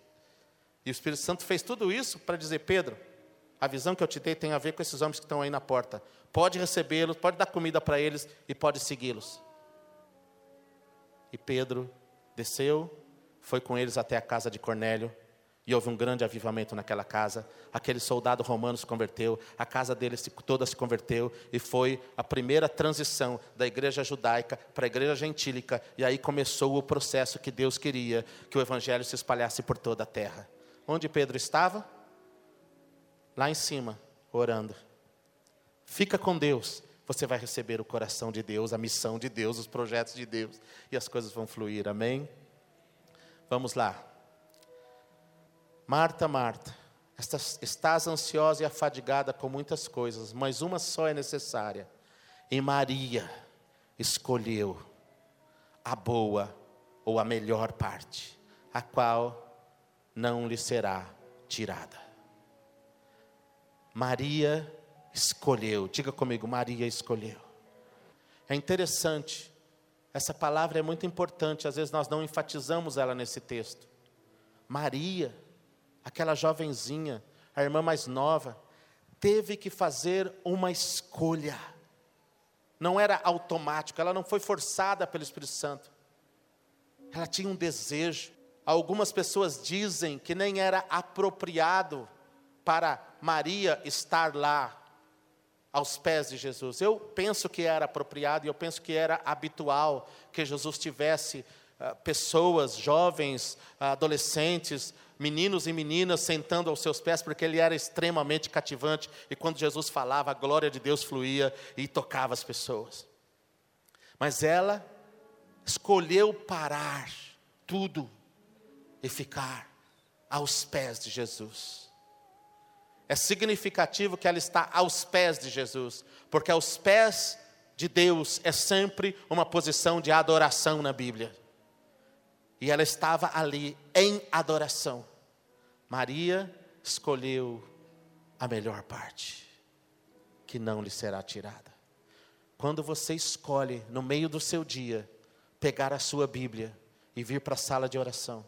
E o Espírito Santo fez tudo isso para dizer: Pedro, a visão que eu te dei tem a ver com esses homens que estão aí na porta. Pode recebê-los, pode dar comida para eles e pode segui-los. E Pedro desceu, foi com eles até a casa de Cornélio. E houve um grande avivamento naquela casa. Aquele soldado romano se converteu, a casa dele toda se converteu, e foi a primeira transição da igreja judaica para a igreja gentílica. E aí começou o processo que Deus queria que o evangelho se espalhasse por toda a terra. Onde Pedro estava? Lá em cima, orando. Fica com Deus, você vai receber o coração de Deus, a missão de Deus, os projetos de Deus, e as coisas vão fluir, amém? Vamos lá. Marta, Marta, estás ansiosa e afadigada com muitas coisas, mas uma só é necessária. E Maria escolheu a boa ou a melhor parte, a qual não lhe será tirada. Maria escolheu, diga comigo, Maria escolheu. É interessante, essa palavra é muito importante, às vezes nós não enfatizamos ela nesse texto. Maria, aquela jovenzinha, a irmã mais nova, teve que fazer uma escolha. Não era automático, ela não foi forçada pelo Espírito Santo. Ela tinha um desejo. Algumas pessoas dizem que nem era apropriado para Maria estar lá aos pés de Jesus. Eu penso que era apropriado e eu penso que era habitual que Jesus tivesse pessoas, jovens, uh, adolescentes, meninos e meninas sentando aos seus pés, porque ele era extremamente cativante e quando Jesus falava, a glória de Deus fluía e tocava as pessoas. Mas ela escolheu parar tudo e ficar aos pés de Jesus. É significativo que ela está aos pés de Jesus, porque aos pés de Deus é sempre uma posição de adoração na Bíblia. E ela estava ali em adoração. Maria escolheu a melhor parte, que não lhe será tirada. Quando você escolhe, no meio do seu dia, pegar a sua Bíblia e vir para a sala de oração,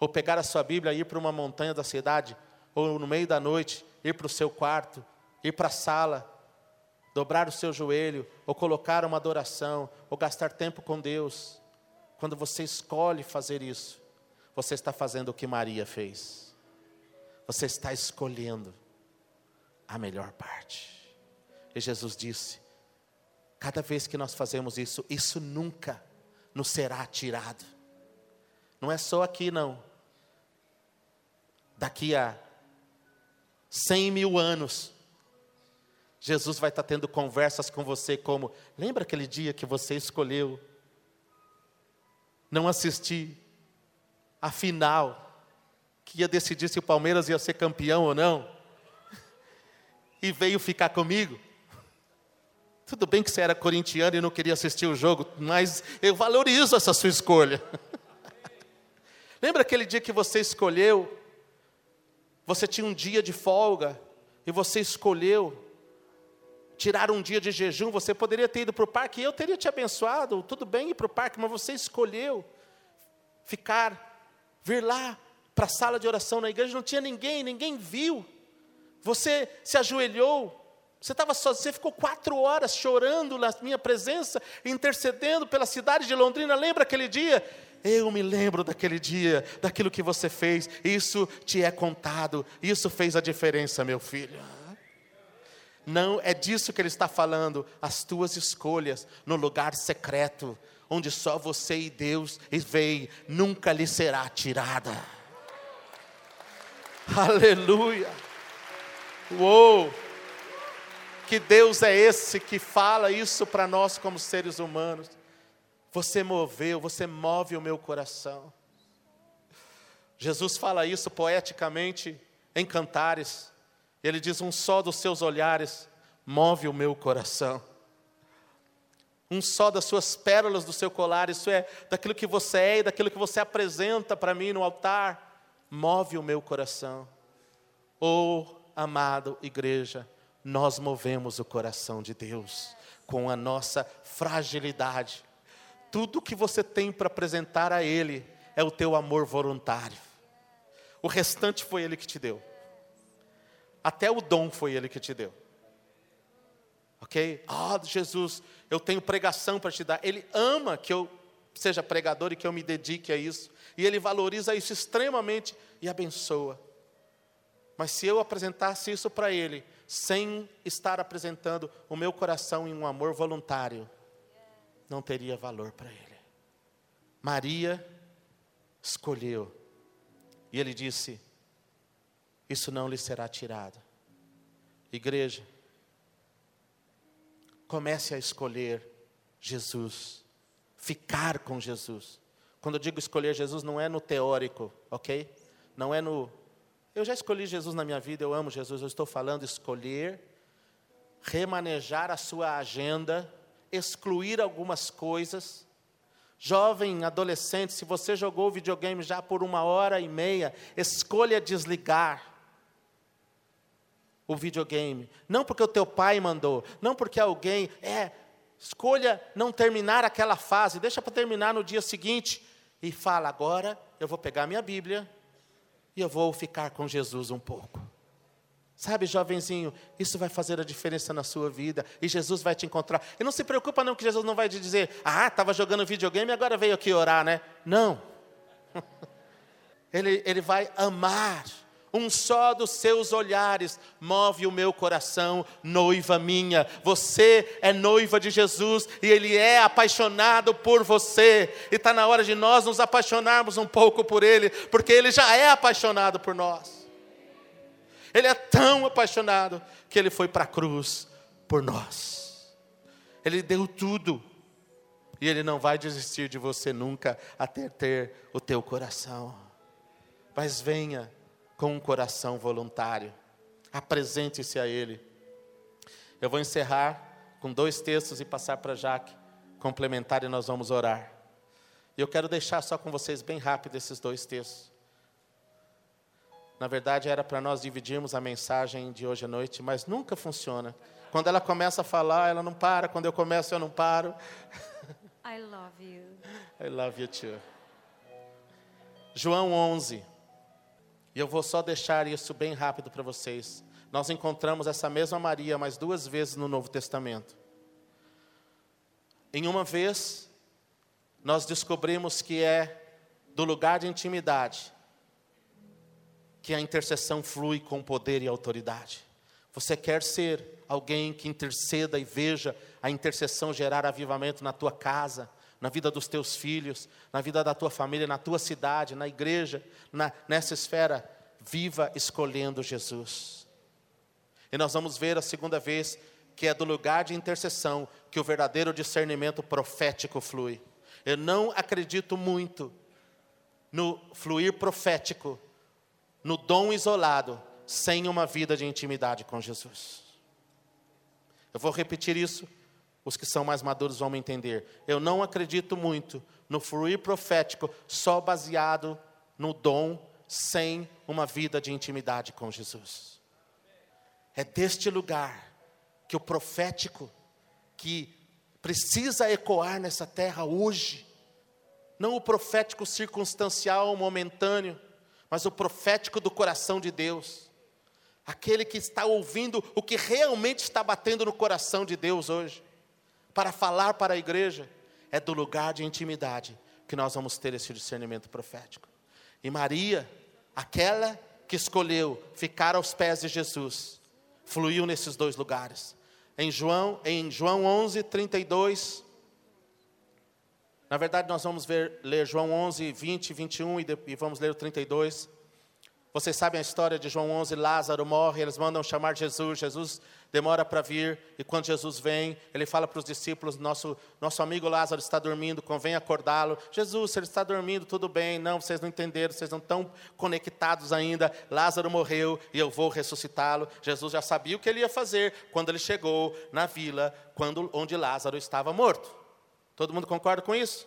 ou pegar a sua Bíblia e ir para uma montanha da cidade, ou no meio da noite, ir para o seu quarto, ir para a sala, dobrar o seu joelho, ou colocar uma adoração, ou gastar tempo com Deus. Quando você escolhe fazer isso, você está fazendo o que Maria fez. Você está escolhendo a melhor parte. E Jesus disse: cada vez que nós fazemos isso, isso nunca nos será tirado. Não é só aqui, não. Daqui a cem mil anos, Jesus vai estar tendo conversas com você como, lembra aquele dia que você escolheu não assistir a final, que ia decidir se o Palmeiras ia ser campeão ou não, e veio ficar comigo? Tudo bem que você era corintiano e não queria assistir o jogo, mas eu valorizo essa sua escolha. Lembra aquele dia que você escolheu? Você tinha um dia de folga e você escolheu tirar um dia de jejum. Você poderia ter ido para o parque eu teria te abençoado. Tudo bem ir para o parque, mas você escolheu ficar, vir lá para a sala de oração na igreja. Não tinha ninguém, ninguém viu. Você se ajoelhou você estava sozinho, você ficou quatro horas chorando na minha presença, intercedendo pela cidade de Londrina. Lembra aquele dia? Eu me lembro daquele dia, daquilo que você fez. Isso te é contado. Isso fez a diferença, meu filho. Não é disso que ele está falando. As tuas escolhas no lugar secreto, onde só você e Deus veem, nunca lhe será tirada. Aleluia. Uou! Que Deus é esse que fala isso para nós como seres humanos. Você moveu, você move o meu coração. Jesus fala isso poeticamente em Cantares. Ele diz: Um só dos seus olhares move o meu coração. Um só das suas pérolas do seu colar, isso é, daquilo que você é e daquilo que você apresenta para mim no altar, move o meu coração. Oh, amado igreja, nós movemos o coração de Deus com a nossa fragilidade. Tudo que você tem para apresentar a Ele é o teu amor voluntário. O restante foi Ele que te deu. Até o dom foi Ele que te deu. Ok? Ah, oh, Jesus, eu tenho pregação para te dar. Ele ama que eu seja pregador e que eu me dedique a isso. E Ele valoriza isso extremamente e abençoa. Mas se eu apresentasse isso para Ele, sem estar apresentando o meu coração em um amor voluntário, não teria valor para Ele. Maria escolheu, e Ele disse: Isso não lhe será tirado. Igreja, comece a escolher Jesus, ficar com Jesus. Quando eu digo escolher Jesus, não é no teórico, ok? Não é no eu já escolhi Jesus na minha vida, eu amo Jesus, eu estou falando escolher, remanejar a sua agenda, excluir algumas coisas. Jovem, adolescente, se você jogou videogame já por uma hora e meia, escolha desligar o videogame. Não porque o teu pai mandou, não porque alguém, é, Escolha não terminar aquela fase, deixa para terminar no dia seguinte e fala: agora eu vou pegar minha Bíblia e eu vou ficar com Jesus um pouco. Sabe, jovenzinho, isso vai fazer a diferença na sua vida e Jesus vai te encontrar. E não se preocupa não que Jesus não vai te dizer: "Ah, estava jogando videogame agora veio aqui orar, né?" Não. Ele, ele vai amar. Um só dos seus olhares move o meu coração, noiva minha. Você é noiva de Jesus e Ele é apaixonado por você. E está na hora de nós nos apaixonarmos um pouco por Ele, porque Ele já é apaixonado por nós. Ele é tão apaixonado que Ele foi para a cruz por nós. Ele deu tudo. E Ele não vai desistir de você nunca até ter o teu coração. Mas venha com um coração voluntário. Apresente-se a Ele. Eu vou encerrar com dois textos e passar para Jaque complementar e nós vamos orar. E eu quero deixar só com vocês bem rápido esses dois textos. Na verdade, era para nós dividirmos a mensagem de hoje à noite, mas nunca funciona. Quando ela começa a falar, ela não para. Quando eu começo, eu não paro. I love you. I love you too. João 11. E eu vou só deixar isso bem rápido para vocês. Nós encontramos essa mesma Maria mais duas vezes no Novo Testamento. Em uma vez, nós descobrimos que é do lugar de intimidade que a intercessão flui com poder e autoridade. Você quer ser alguém que interceda e veja a intercessão gerar avivamento na tua casa, na vida dos teus filhos, na vida da tua família, na tua cidade, na igreja, na, nessa esfera, viva escolhendo Jesus. E nós vamos ver a segunda vez que é do lugar de intercessão que o verdadeiro discernimento profético flui. Eu não acredito muito no fluir profético, no dom isolado, sem uma vida de intimidade com Jesus. Eu vou repetir isso, os que são mais maduros vão me entender. Eu não acredito muito no fluir profético só baseado no dom, sem uma vida de intimidade com Jesus. É deste lugar que o profético, que precisa ecoar nessa terra hoje, não o profético circunstancial, momentâneo, mas o profético do coração de Deus, aquele que está ouvindo o que realmente está batendo no coração de Deus hoje, para falar para a igreja, é do lugar de intimidade que nós vamos ter esse discernimento profético. E Maria, aquela que escolheu ficar aos pés de Jesus, fluiu nesses dois lugares. Em João, em João 11, 32, na verdade, nós vamos ver, ler João 11, 20, 21 e, de, e vamos ler o 32. Vocês sabem a história de João 11, Lázaro morre, eles mandam chamar Jesus, Jesus demora para vir, e quando Jesus vem, ele fala para os discípulos, nosso, nosso amigo Lázaro está dormindo, convém acordá-lo. Jesus, se ele está dormindo, tudo bem, não, vocês não entenderam, vocês não estão conectados ainda, Lázaro morreu e eu vou ressuscitá-lo. Jesus já sabia o que ele ia fazer quando ele chegou na vila, quando, onde Lázaro estava morto. Todo mundo concorda com isso?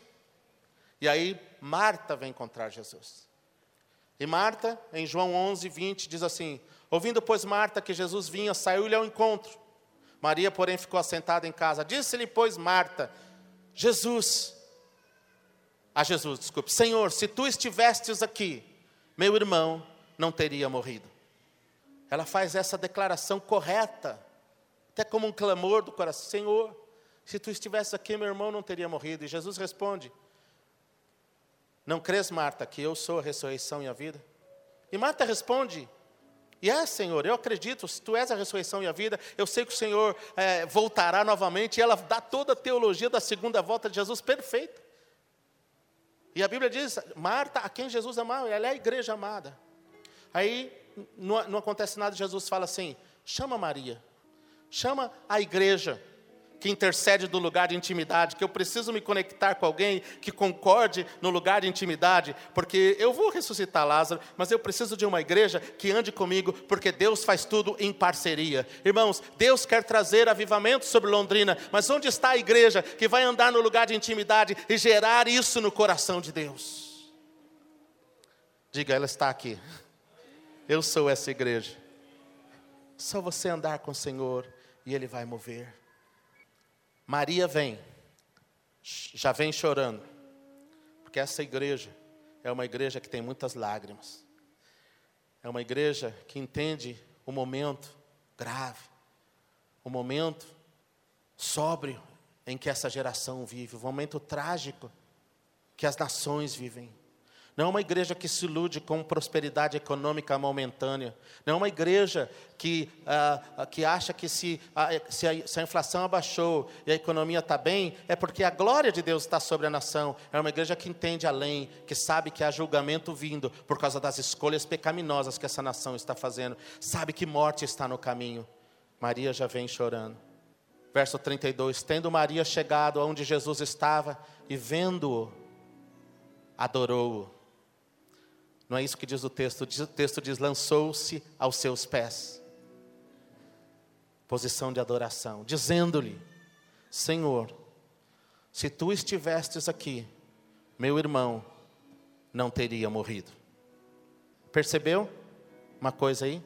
E aí Marta vem encontrar Jesus. E Marta, em João 11, 20, diz assim: Ouvindo, pois, Marta que Jesus vinha, saiu-lhe ao encontro. Maria, porém, ficou assentada em casa. Disse-lhe, pois, Marta: Jesus, a Jesus, desculpe, Senhor, se tu estivestes aqui, meu irmão não teria morrido. Ela faz essa declaração correta, até como um clamor do coração: Senhor, se tu estivesse aqui, meu irmão não teria morrido. E Jesus responde: Não crês, Marta, que eu sou a ressurreição e a vida? E Marta responde: E é, Senhor, eu acredito, se tu és a ressurreição e a vida, eu sei que o Senhor é, voltará novamente. E ela dá toda a teologia da segunda volta de Jesus perfeita. E a Bíblia diz: Marta, a quem Jesus amava, ela é a igreja amada. Aí não, não acontece nada, Jesus fala assim: chama Maria, chama a igreja que intercede do lugar de intimidade, que eu preciso me conectar com alguém que concorde no lugar de intimidade, porque eu vou ressuscitar Lázaro, mas eu preciso de uma igreja que ande comigo, porque Deus faz tudo em parceria. Irmãos, Deus quer trazer avivamento sobre Londrina, mas onde está a igreja que vai andar no lugar de intimidade e gerar isso no coração de Deus? Diga, ela está aqui. Eu sou essa igreja. Só você andar com o Senhor e Ele vai mover. Maria vem, já vem chorando, porque essa igreja é uma igreja que tem muitas lágrimas, é uma igreja que entende o momento grave, o momento sóbrio em que essa geração vive, o momento trágico que as nações vivem. Não é uma igreja que se ilude com prosperidade econômica momentânea. Não é uma igreja que, ah, que acha que se a, se, a, se a inflação abaixou e a economia está bem, é porque a glória de Deus está sobre a nação. É uma igreja que entende além, que sabe que há julgamento vindo por causa das escolhas pecaminosas que essa nação está fazendo. Sabe que morte está no caminho. Maria já vem chorando. Verso 32: Tendo Maria chegado aonde Jesus estava e vendo-o, adorou-o. Não é isso que diz o texto. O texto diz: lançou-se aos seus pés. Posição de adoração, dizendo-lhe: Senhor, se tu estivestes aqui, meu irmão não teria morrido. Percebeu uma coisa aí?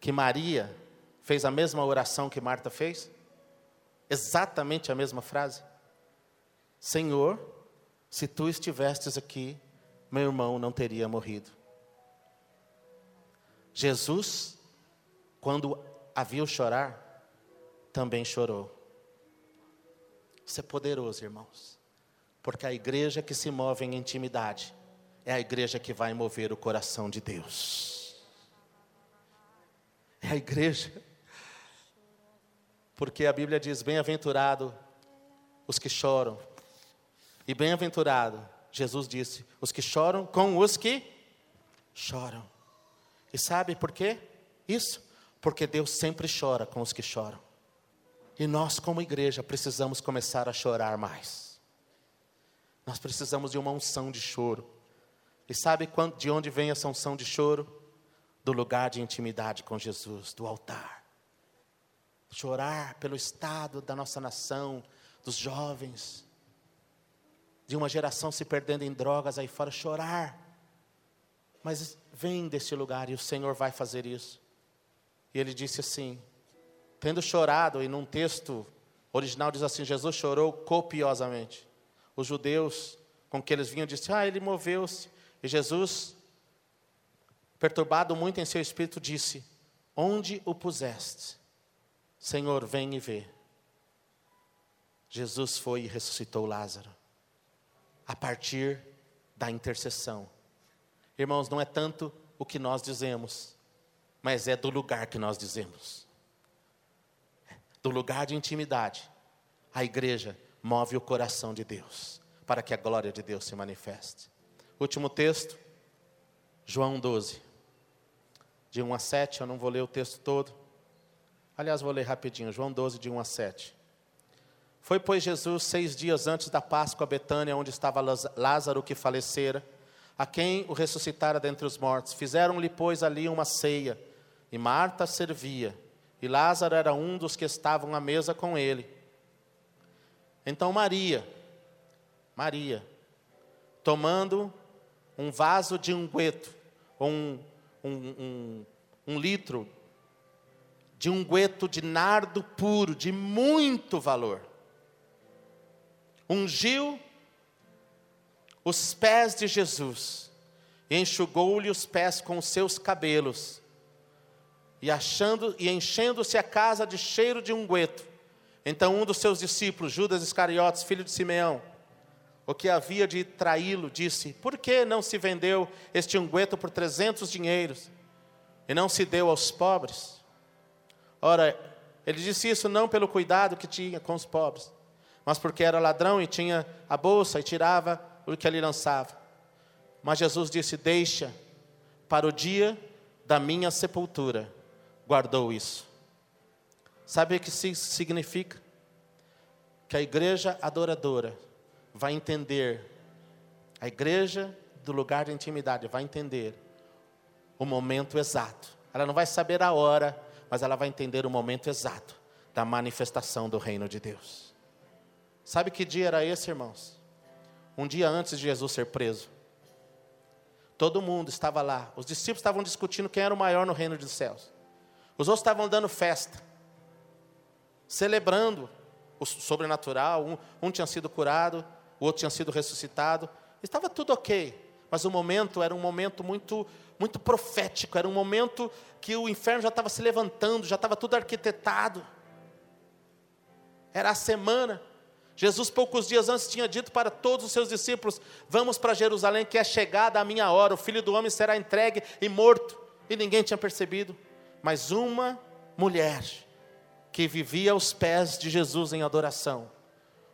Que Maria fez a mesma oração que Marta fez? Exatamente a mesma frase. Senhor, se tu estivestes aqui, meu irmão não teria morrido. Jesus, quando a viu chorar, também chorou. Isso é poderoso, irmãos, porque a igreja que se move em intimidade é a igreja que vai mover o coração de Deus. É a igreja, porque a Bíblia diz: bem-aventurado os que choram, e bem-aventurado Jesus disse: os que choram com os que choram. E sabe por quê? Isso, porque Deus sempre chora com os que choram. E nós, como igreja, precisamos começar a chorar mais. Nós precisamos de uma unção de choro. E sabe de onde vem essa unção de choro? Do lugar de intimidade com Jesus, do altar. Chorar pelo estado da nossa nação, dos jovens, de uma geração se perdendo em drogas aí fora, chorar. Mas vem desse lugar e o Senhor vai fazer isso. E ele disse assim: tendo chorado, e num texto original diz assim: Jesus chorou copiosamente. Os judeus com que eles vinham disseram: Ah, ele moveu-se. E Jesus, perturbado muito em seu espírito, disse: Onde o puseste? Senhor, vem e vê. Jesus foi e ressuscitou Lázaro a partir da intercessão. Irmãos, não é tanto o que nós dizemos, mas é do lugar que nós dizemos. Do lugar de intimidade, a igreja move o coração de Deus, para que a glória de Deus se manifeste. Último texto, João 12, de 1 a 7, eu não vou ler o texto todo. Aliás, vou ler rapidinho, João 12, de 1 a 7. Foi, pois, Jesus seis dias antes da Páscoa a Betânia, onde estava Lázaro que falecera, a quem o ressuscitara dentre os mortos. Fizeram-lhe, pois, ali uma ceia, e Marta servia, e Lázaro era um dos que estavam à mesa com ele. Então Maria, Maria, tomando um vaso de unguento, um, um, um, um litro de unguento de nardo puro, de muito valor, ungiu os pés de Jesus, e enxugou-lhe os pés com os seus cabelos, e achando e enchendo-se a casa de cheiro de unguento. Então um dos seus discípulos, Judas Iscariotes, filho de Simeão, o que havia de traí-lo, disse: Por que não se vendeu este unguento por trezentos dinheiros e não se deu aos pobres? Ora, ele disse isso não pelo cuidado que tinha com os pobres, mas porque era ladrão e tinha a bolsa e tirava o que ali lançava. Mas Jesus disse: Deixa, para o dia da minha sepultura, guardou isso. Sabe o que isso significa? Que a igreja adoradora vai entender, a igreja do lugar de intimidade vai entender o momento exato. Ela não vai saber a hora, mas ela vai entender o momento exato da manifestação do reino de Deus. Sabe que dia era esse, irmãos? Um dia antes de Jesus ser preso. Todo mundo estava lá. Os discípulos estavam discutindo quem era o maior no reino dos céus. Os outros estavam dando festa, celebrando o sobrenatural, um, um tinha sido curado, o outro tinha sido ressuscitado, estava tudo ok, mas o momento era um momento muito, muito profético, era um momento que o inferno já estava se levantando, já estava tudo arquitetado. Era a semana. Jesus, poucos dias antes, tinha dito para todos os seus discípulos: Vamos para Jerusalém, que é chegada a minha hora, o filho do homem será entregue e morto. E ninguém tinha percebido. Mas uma mulher que vivia aos pés de Jesus em adoração,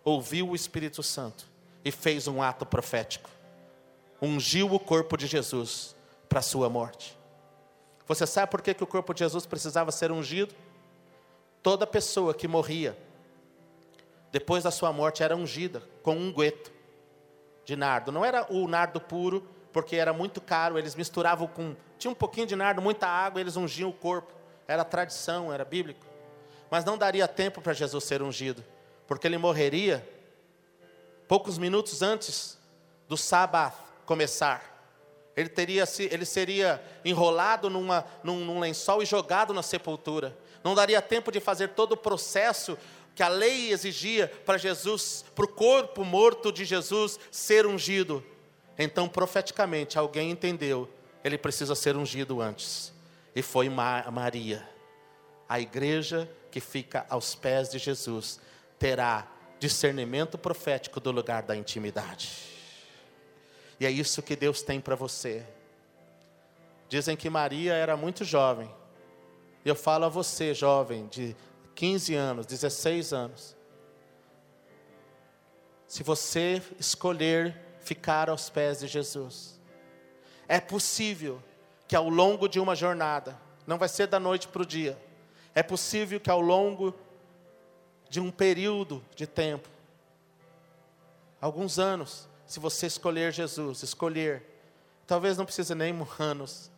ouviu o Espírito Santo e fez um ato profético. Ungiu o corpo de Jesus para a sua morte. Você sabe por que, que o corpo de Jesus precisava ser ungido? Toda pessoa que morria depois da sua morte era ungida com um gueto de nardo. Não era o nardo puro, porque era muito caro, eles misturavam com. Tinha um pouquinho de nardo, muita água, eles ungiam o corpo. Era tradição, era bíblico. Mas não daria tempo para Jesus ser ungido, porque ele morreria poucos minutos antes do sábado começar. Ele, teria, ele seria enrolado numa, num, num lençol e jogado na sepultura. Não daria tempo de fazer todo o processo que a lei exigia para Jesus, para o corpo morto de Jesus ser ungido. Então, profeticamente, alguém entendeu, ele precisa ser ungido antes. E foi Maria. A igreja que fica aos pés de Jesus terá discernimento profético do lugar da intimidade. E é isso que Deus tem para você. Dizem que Maria era muito jovem. Eu falo a você, jovem, de 15 anos, 16 anos. Se você escolher ficar aos pés de Jesus, é possível que ao longo de uma jornada, não vai ser da noite para o dia, é possível que ao longo de um período de tempo, alguns anos, se você escolher Jesus, escolher, talvez não precise nem anos,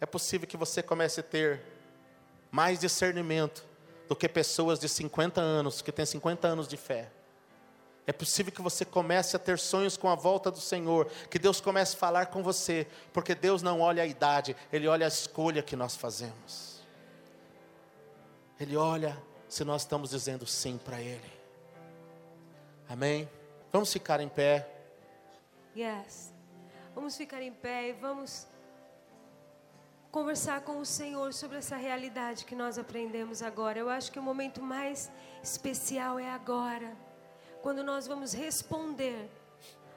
é possível que você comece a ter mais discernimento do que pessoas de 50 anos, que têm 50 anos de fé. É possível que você comece a ter sonhos com a volta do Senhor, que Deus comece a falar com você, porque Deus não olha a idade, Ele olha a escolha que nós fazemos. Ele olha se nós estamos dizendo sim para Ele. Amém? Vamos ficar em pé. Yes. Vamos ficar em pé e vamos conversar com o Senhor sobre essa realidade que nós aprendemos agora. Eu acho que o momento mais especial é agora, quando nós vamos responder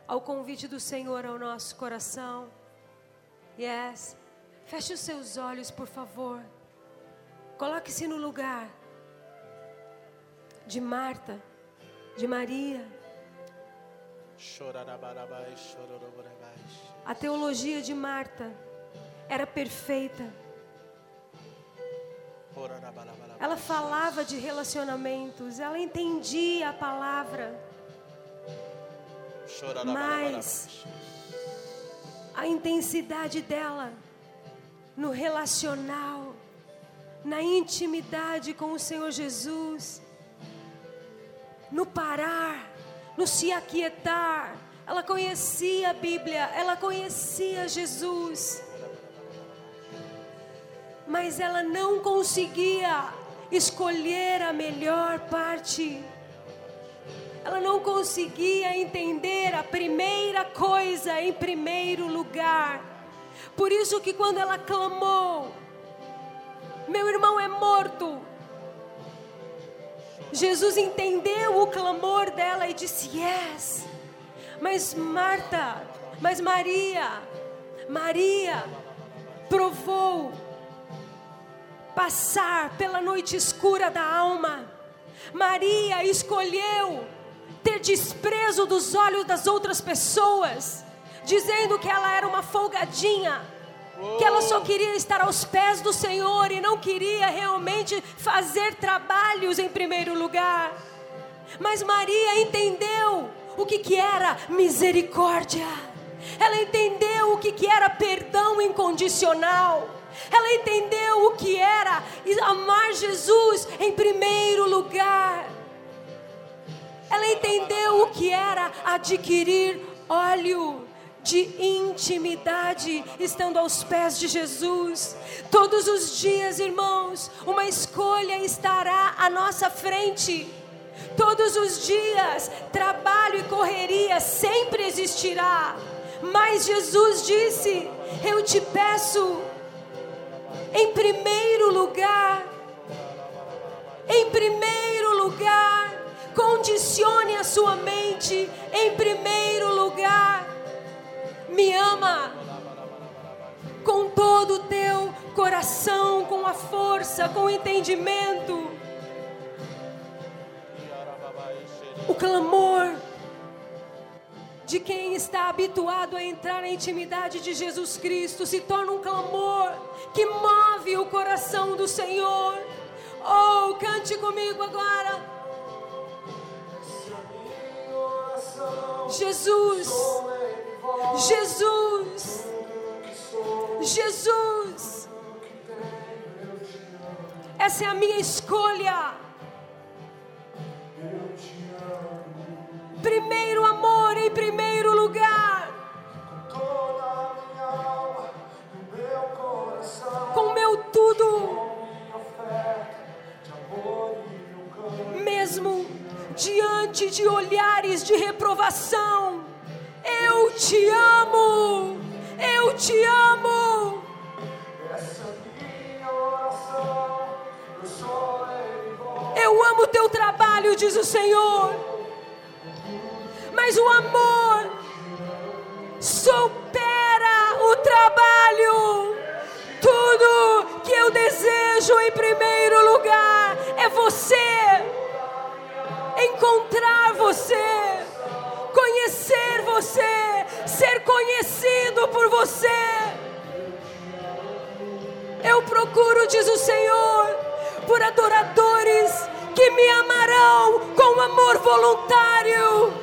ao convite do Senhor ao nosso coração. Yes. Feche os seus olhos, por favor. Coloque-se no lugar de Marta, de Maria. A teologia de Marta era perfeita. Ela falava de relacionamentos, ela entendia a palavra. Mas a intensidade dela no relacional, na intimidade com o Senhor Jesus, no parar, no se aquietar, ela conhecia a Bíblia, ela conhecia Jesus mas ela não conseguia escolher a melhor parte. Ela não conseguia entender a primeira coisa em primeiro lugar. Por isso que quando ela clamou, meu irmão é morto. Jesus entendeu o clamor dela e disse: Yes. Mas Marta, mas Maria, Maria provou passar pela noite escura da alma. Maria escolheu ter desprezo dos olhos das outras pessoas, dizendo que ela era uma folgadinha, que ela só queria estar aos pés do Senhor e não queria realmente fazer trabalhos em primeiro lugar. Mas Maria entendeu o que, que era misericórdia, ela entendeu o que, que era perdão incondicional. Ela entendeu o que era amar Jesus em primeiro lugar. Ela entendeu o que era adquirir óleo de intimidade, estando aos pés de Jesus. Todos os dias, irmãos, uma escolha estará à nossa frente. Todos os dias, trabalho e correria sempre existirá. Mas Jesus disse: Eu te peço, em primeiro lugar, em primeiro lugar, condicione a sua mente, em primeiro lugar, me ama com todo o teu coração, com a força, com o entendimento. O clamor de quem está habituado a entrar na intimidade de Jesus Cristo se torna um clamor que move o coração do Senhor. Oh, cante comigo agora. Jesus, Jesus, Jesus. Essa é a minha escolha. Primeiro amor em primeiro lugar. Com meu tudo. Mesmo diante de olhares de reprovação, eu te amo. Eu te amo. Eu amo teu trabalho, diz o Senhor. Mas o amor supera o trabalho. Tudo que eu desejo em primeiro lugar é você. Encontrar você. Conhecer você. Ser conhecido por você. Eu procuro, diz o Senhor, por adoradores que me amarão com amor voluntário.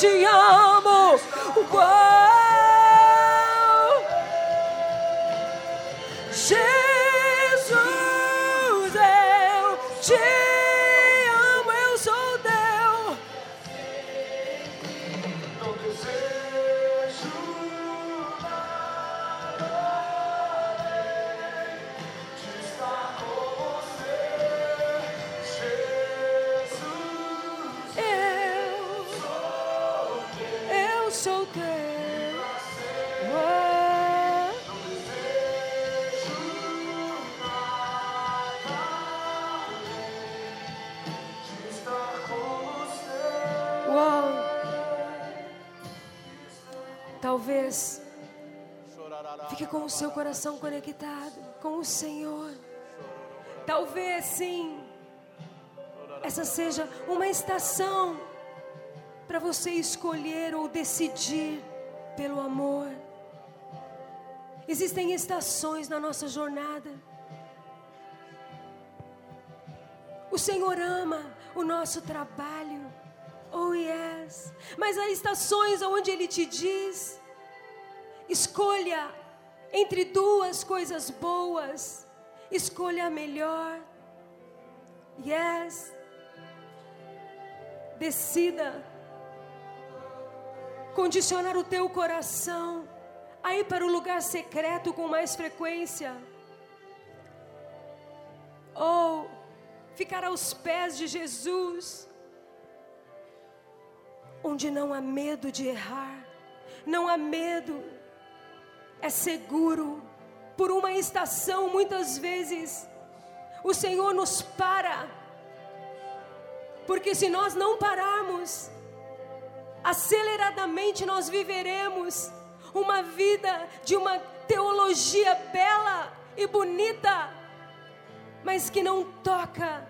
Te amo. Uau! Talvez fique com o seu coração conectado com o Senhor. Talvez sim, essa seja uma estação para você escolher ou decidir pelo amor. Existem estações na nossa jornada. O Senhor ama o nosso trabalho. Oh, yes. Mas há estações onde Ele te diz: escolha entre duas coisas boas, escolha a melhor. Yes. Decida condicionar o teu coração a ir para o lugar secreto com mais frequência. Ou ficar aos pés de Jesus, onde não há medo de errar, não há medo, é seguro. Por uma estação, muitas vezes, o Senhor nos para, porque se nós não pararmos, aceleradamente nós viveremos uma vida de uma teologia bela e bonita, mas que não toca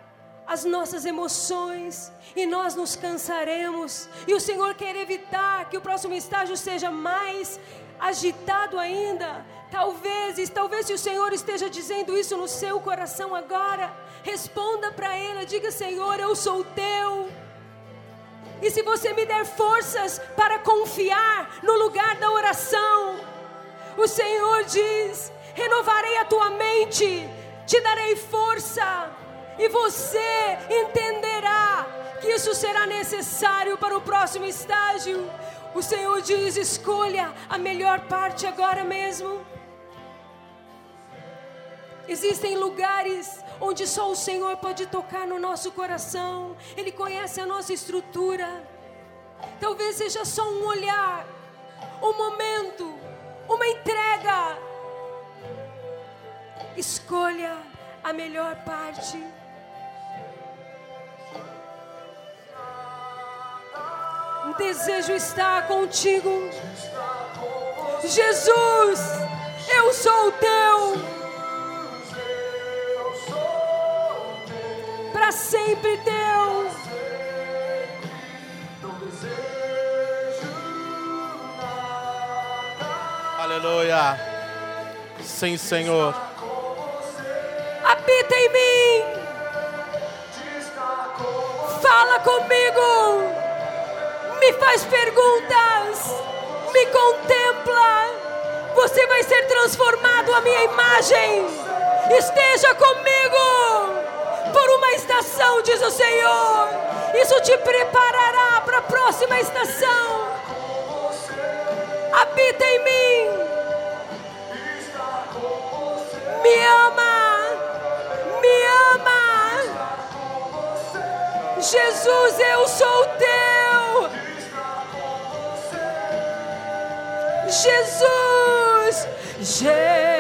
as nossas emoções e nós nos cansaremos. E o Senhor quer evitar que o próximo estágio seja mais agitado ainda. Talvez, talvez se o Senhor esteja dizendo isso no seu coração agora, responda para Ele, diga: Senhor, eu sou teu. E se você me der forças para confiar no lugar da oração, o Senhor diz: renovarei a tua mente, te darei força, e você entenderá que isso será necessário para o próximo estágio. O Senhor diz: escolha a melhor parte agora mesmo. Existem lugares onde só o Senhor pode tocar no nosso coração, Ele conhece a nossa estrutura. Talvez seja só um olhar, um momento, uma entrega. Escolha a melhor parte. Desejo está contigo. Jesus, eu sou teu. Para sempre teu. Aleluia. Sim, Senhor. Habita em mim. Fala comigo. Me faz perguntas. Me contempla. Você vai ser transformado à minha imagem. Esteja comigo por uma estação, diz o Senhor. Isso te preparará para a próxima estação. Habita em mim. Me ama. Me ama. Jesus, eu sou teu. Jesus. Jesus.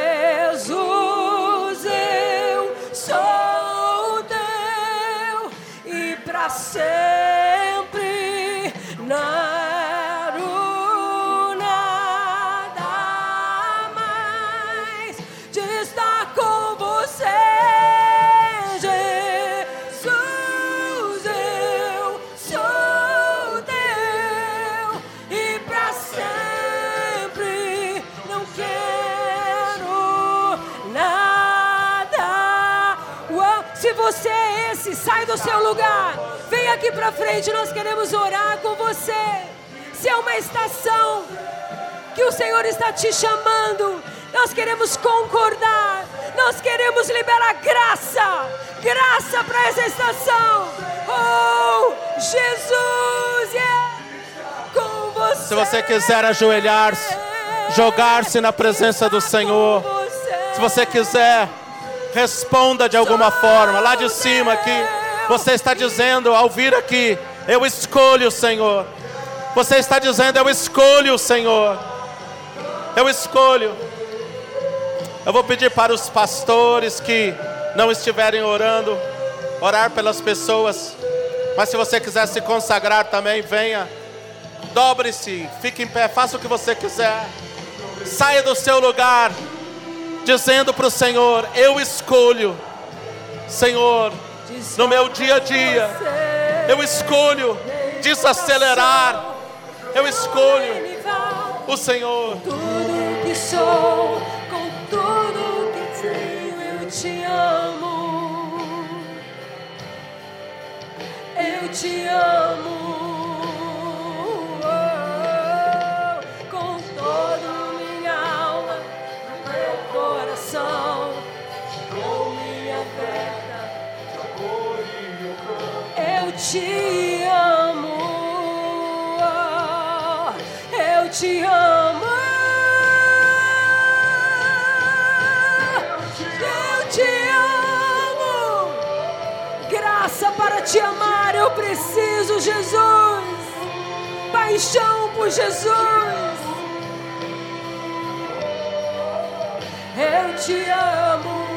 Seu lugar. Vem aqui para frente, nós queremos orar com você. Se é uma estação que o Senhor está te chamando, nós queremos concordar. Nós queremos liberar graça, graça para essa estação. Oh, Jesus, yeah. com você. Se você quiser ajoelhar-se, jogar-se na presença do Senhor. Se você quiser, responda de alguma forma, lá de cima aqui. Você está dizendo ao vir aqui, eu escolho o Senhor. Você está dizendo, eu escolho o Senhor. Eu escolho. Eu vou pedir para os pastores que não estiverem orando, orar pelas pessoas. Mas se você quiser se consagrar também, venha. Dobre-se, fique em pé, faça o que você quiser. Saia do seu lugar, dizendo para o Senhor: Eu escolho, Senhor no meu dia a dia. Eu escolho desacelerar. Eu escolho o Senhor. Tudo que sou, com tudo que tenho, eu te amo. Eu te amo. Te amo, eu te amo. Eu te amo. Graça para te amar, eu preciso, Jesus. Paixão por Jesus. Eu te amo.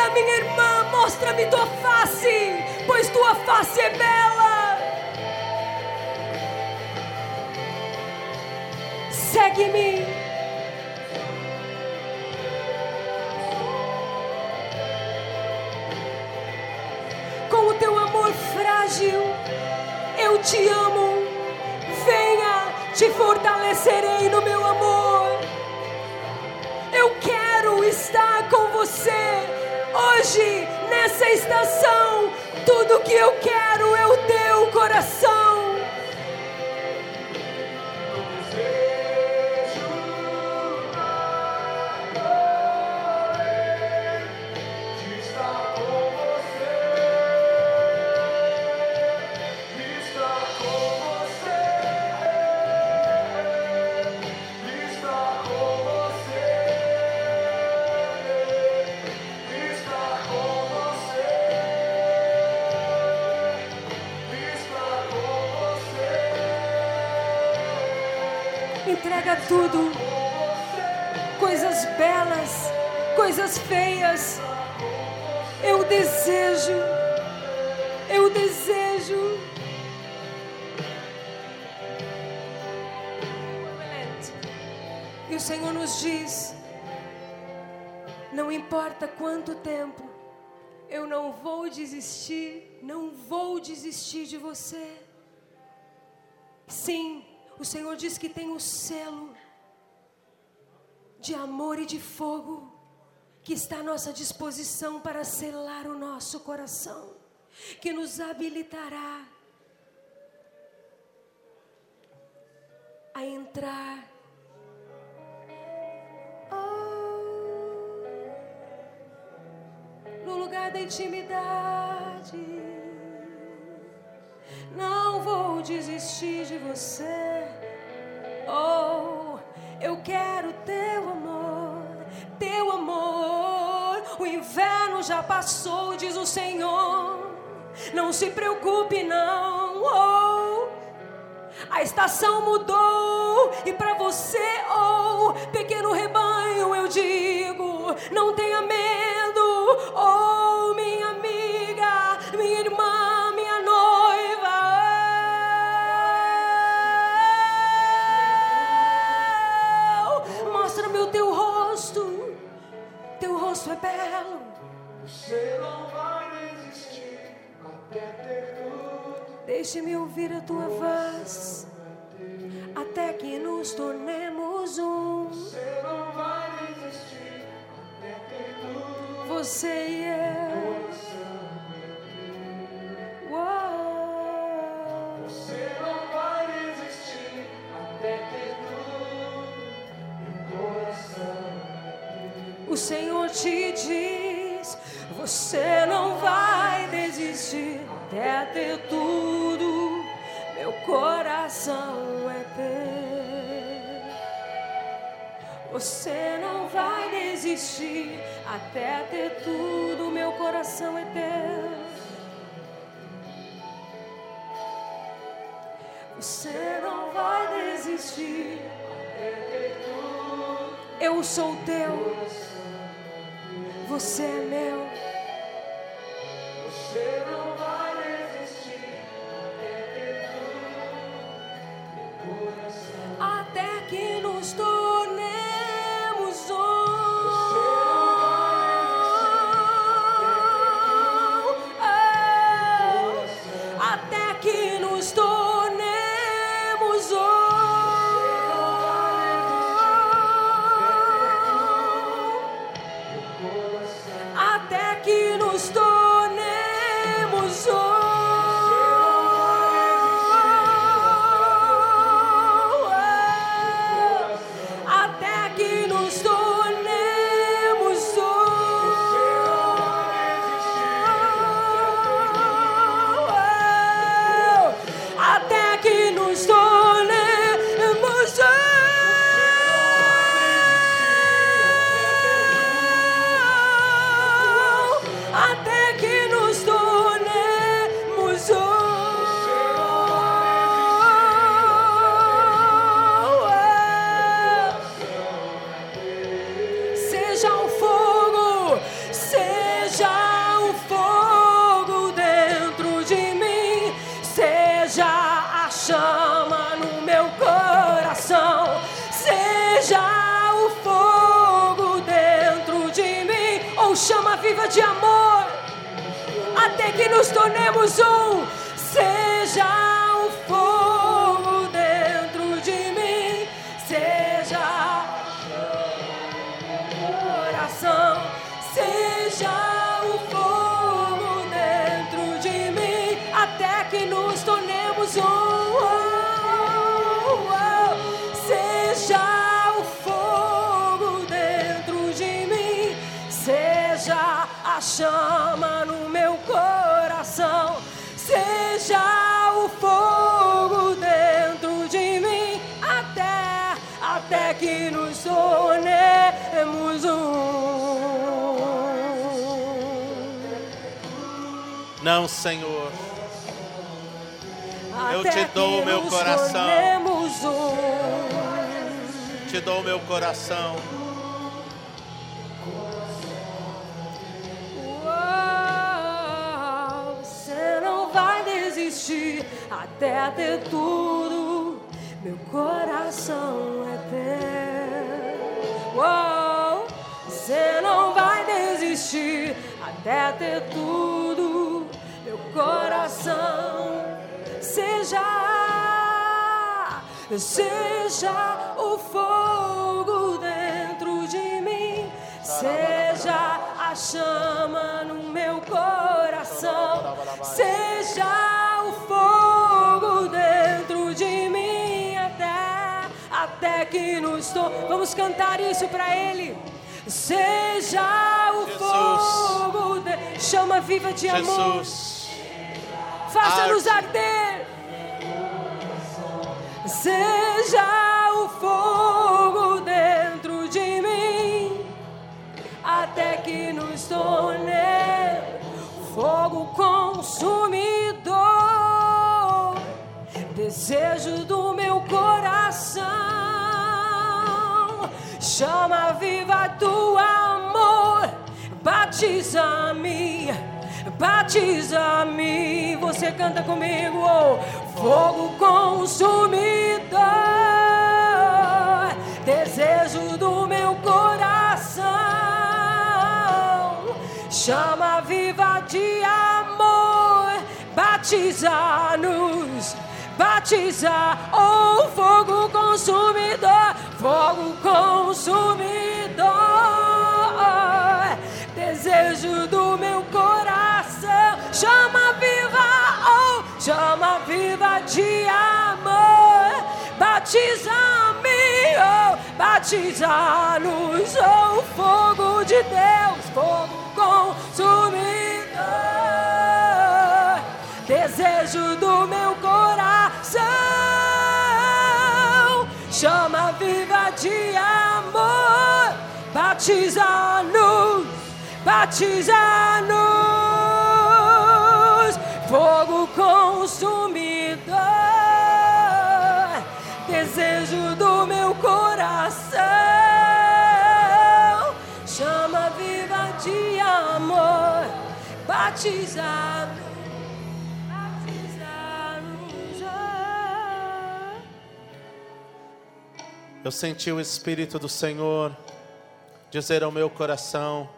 Amiga, minha irmã, mostra-me tua face, pois tua face é bela. Segue-me. Com o teu amor frágil, eu te amo. Venha, te fortalecerei no meu amor. Eu quero estar com você hoje, nessa estação. Tudo que eu quero é o teu coração. Senhor nos diz: não importa quanto tempo, eu não vou desistir, não vou desistir de você. Sim, o Senhor diz que tem o selo de amor e de fogo que está à nossa disposição para selar o nosso coração, que nos habilitará a entrar. No lugar da intimidade. Não vou desistir de você. Oh, eu quero teu amor, teu amor. O inverno já passou, diz o Senhor. Não se preocupe, não. Oh, a estação mudou e para você, oh, pequeno rebanho, eu digo: não tenha medo, oh, minha amiga, minha irmã, minha noiva. Oh, Mostra-me o teu rosto, teu rosto é belo. Você não vai desistir até ter tudo. Deixe-me ouvir a tua voz, até que nos tornemos Você e eu. Uou. Você não vai desistir até ter tudo. Meu coração O Senhor te diz: Você não vai desistir até ter tudo. Meu coração é teu. Você não vai desistir até ter tudo. Meu coração é teu. Você não vai desistir. Eu sou teu. Você é meu. Chama no meu coração, seja o fogo dentro de mim, até, até que nos tornemos um. Não, Senhor. Eu Até te dou o meu coração. um. Te dou o meu coração. Desistir até ter tudo. Meu coração é teu. Você não vai desistir até ter tudo. Meu coração seja, seja o fogo dentro de mim, seja a chama no meu coração, seja até que nos to... Vamos cantar isso para Ele. Seja o Jesus. fogo, de... chama viva de amor. Faça-nos Arde. arder. Seja o fogo dentro de mim, até que nos torne fogo consumidor. Desejo do meu coração, chama viva do amor, batiza-me, batiza-me. Você canta comigo, oh, fogo consumidor. Desejo do meu coração, chama viva de amor, batiza-nos. Batiza, oh fogo consumidor, fogo consumidor, desejo do meu coração, chama viva, oh, chama viva de amor, batiza-me, oh, batiza-nos, oh fogo de Deus, fogo consumidor. Desejo do meu coração, batiza-nos, batiza-nos, fogo consumidor, desejo do meu coração, chama viva de amor, batiza-nos. Eu senti o Espírito do Senhor dizer ao meu coração,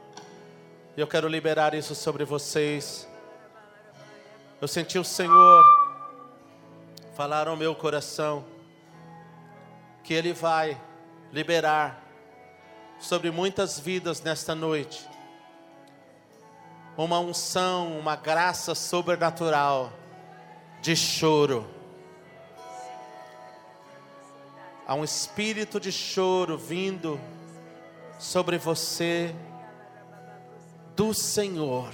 e eu quero liberar isso sobre vocês. Eu senti o Senhor falar ao meu coração que Ele vai liberar sobre muitas vidas nesta noite uma unção, uma graça sobrenatural de choro. Há um espírito de choro vindo sobre você do Senhor.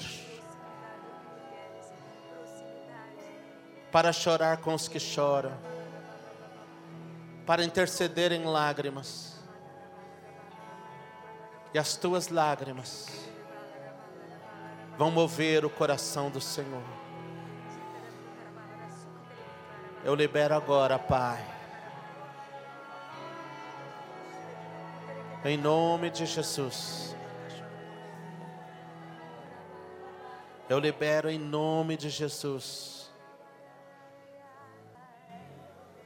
Para chorar com os que choram, para interceder em lágrimas, e as tuas lágrimas vão mover o coração do Senhor. Eu libero agora, Pai. Em nome de Jesus. Eu libero em nome de Jesus.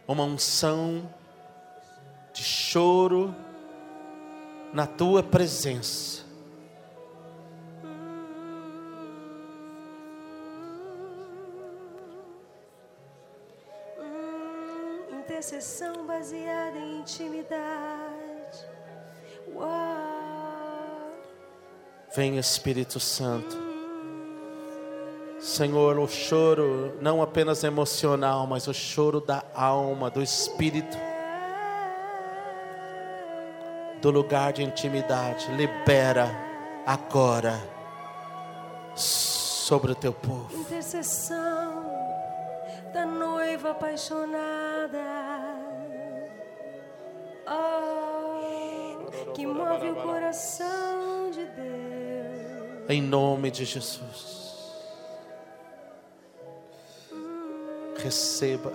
Uma unção de choro na tua presença. Intercessão baseada em intimidade. Vem Espírito Santo. Senhor, o choro não apenas emocional, mas o choro da alma, do espírito, do lugar de intimidade, libera agora sobre o teu povo. Intercessão da noiva apaixonada. Oh, que move o coração de Deus. Em nome de Jesus. Receba.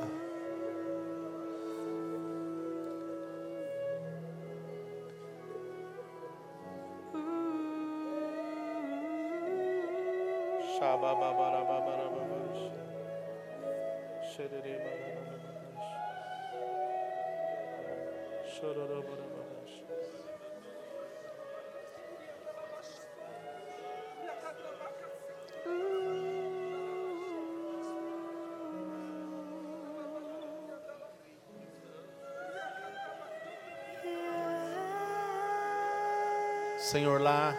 Senhor, lá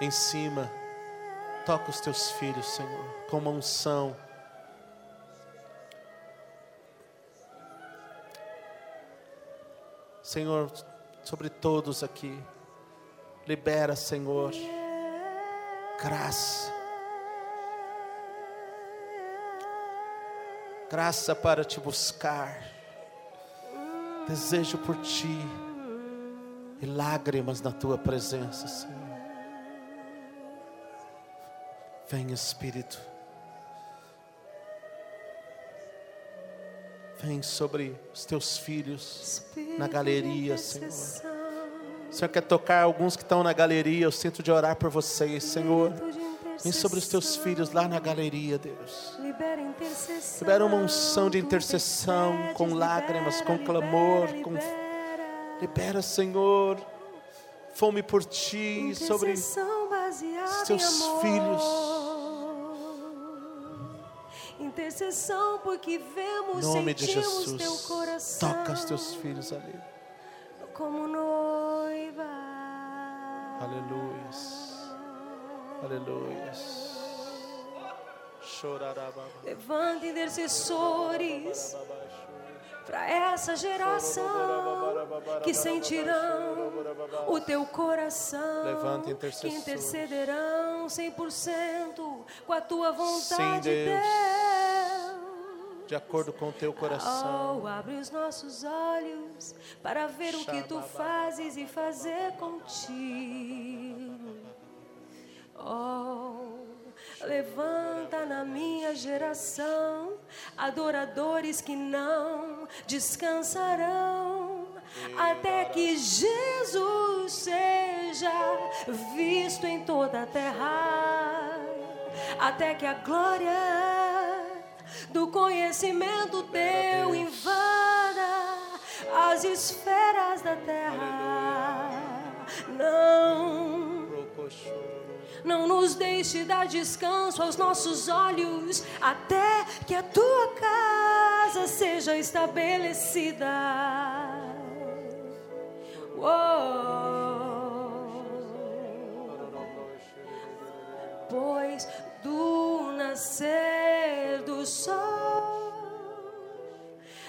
em cima, toca os teus filhos, Senhor, com uma unção. Senhor, sobre todos aqui, libera, Senhor, graça, graça para te buscar, desejo por ti e lágrimas na tua presença, Senhor. Vem Espírito, vem sobre os teus filhos na galeria, Senhor. O Senhor quer tocar alguns que estão na galeria, eu sinto de orar por vocês, Senhor. Vem sobre os teus filhos lá na galeria, Deus. Libera intercessão. Libera uma unção de intercessão, com lágrimas, com clamor, com libera. Senhor, fome por ti sobre teus filhos. Intercessão porque em vemos, nome de sentimos teu Jesus. coração. Toca os teus filhos ali. como noiva. Aleluias. Chorarababa. Levanta intercessores para essa geração que sentirão o teu coração, Levanta que intercederão 100% com a tua vontade, Sim, Deus. Deus. De acordo com o teu coração. Oh, abre os nossos olhos para ver o que tu fazes e fazer contigo. Oh, levanta na minha geração adoradores que não descansarão até que Jesus seja visto em toda a terra, até que a glória do conhecimento teu invada as esferas da terra. Não não nos deixe dar descanso aos nossos olhos, até que a tua casa seja estabelecida. Uou. Pois do nascer do sol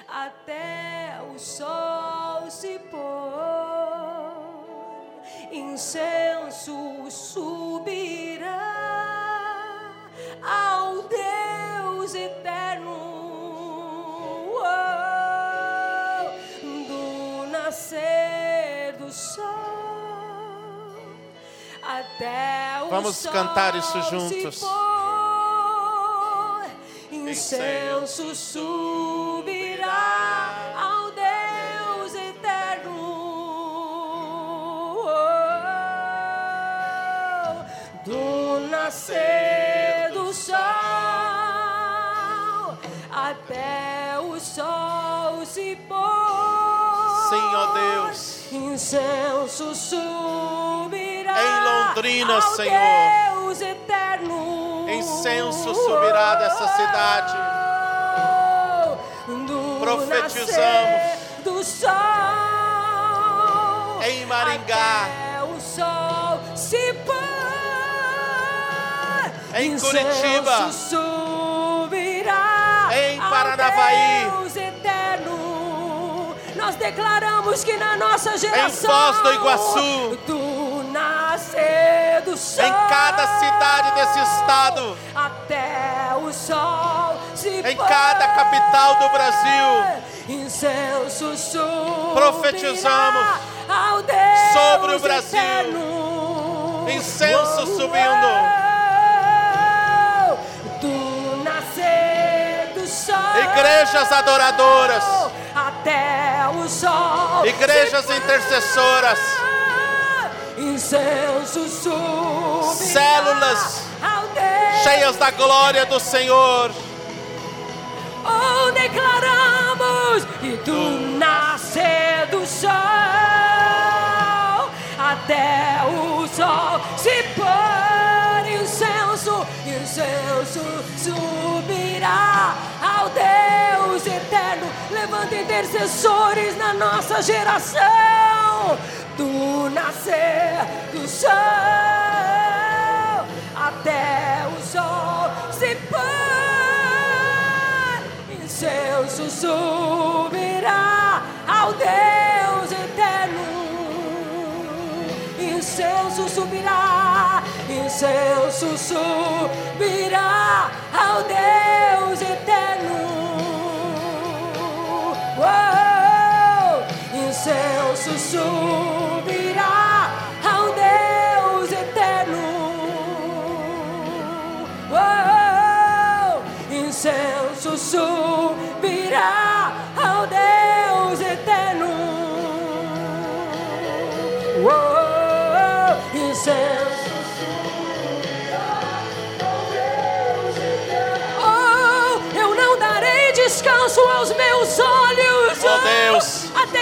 até o sol se pôr, incenso subirá Vamos cantar isso juntos. incenso subirá ao Deus eterno. Oh, do nascer do sol até o sol se pôr. Sim, ó Deus. Incenso subirá Em ao Senhor. Deus eterno. Incenso subirá dessa cidade. Do Profetizamos. do sol Em Maringá. o sol se pôr Em Curitiba. Subirá Em Paranavaí. Deus eterno. Nós declaramos que na nossa geração Foz do Iguaçu. Em cada cidade desse estado. até o sol se Em cada capital do Brasil. Profetizamos sobre o Brasil. Incenso subindo. Do nascer do sol. Igrejas adoradoras. Até o sol. Igrejas intercessoras. Incenso subirá Células Cheias da glória do Senhor. Oh, declaramos e do nascer do sol até o sol se pôr incenso, incenso subirá ao Deus eterno. Levanta intercessores na nossa geração do nascer do sol até o sol se pôr. Incenso subirá ao Deus eterno. Incenso subirá, incenso subirá ao Deus eterno. Incenso subirá ao Deus eterno. Uou! Incenso subirá ao Deus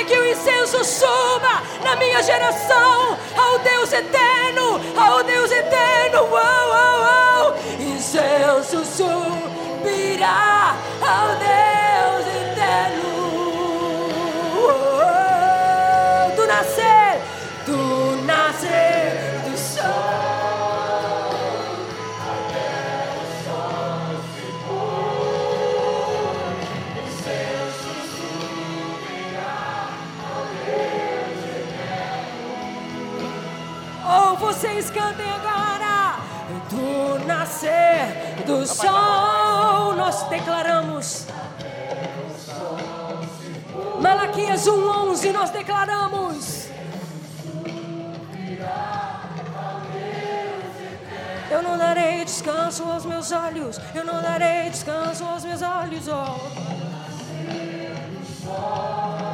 Que o incenso suba na minha geração ao Deus eterno, ao Deus eterno. Oh, oh, oh. Incenso subirá do sol, nós declaramos. Malaquias 1:11 nós declaramos. Eu não darei descanso aos meus olhos. Eu não darei descanso aos meus olhos. Oh.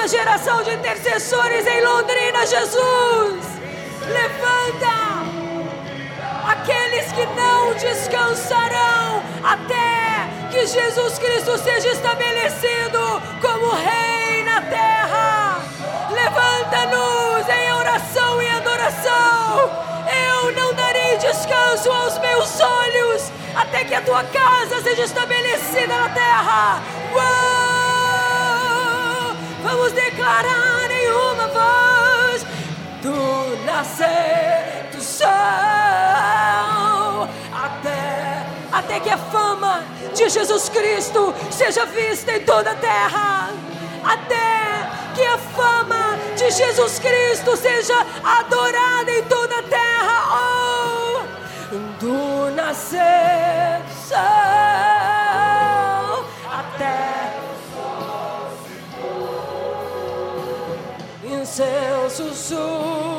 Uma geração de intercessores em Londrina, Jesus. Levanta aqueles que não descansarão até que Jesus Cristo seja estabelecido como Rei na terra. Levanta-nos em oração e adoração. Eu não darei descanso aos meus olhos até que a tua casa seja estabelecida na terra. Uou! Vamos declarar em uma voz do nascer do sol até, até que a fama de Jesus Cristo seja vista em toda a terra. Até que a fama de Jesus Cristo seja adorada em toda a terra. Oh, do nascer do sol seu sussurro.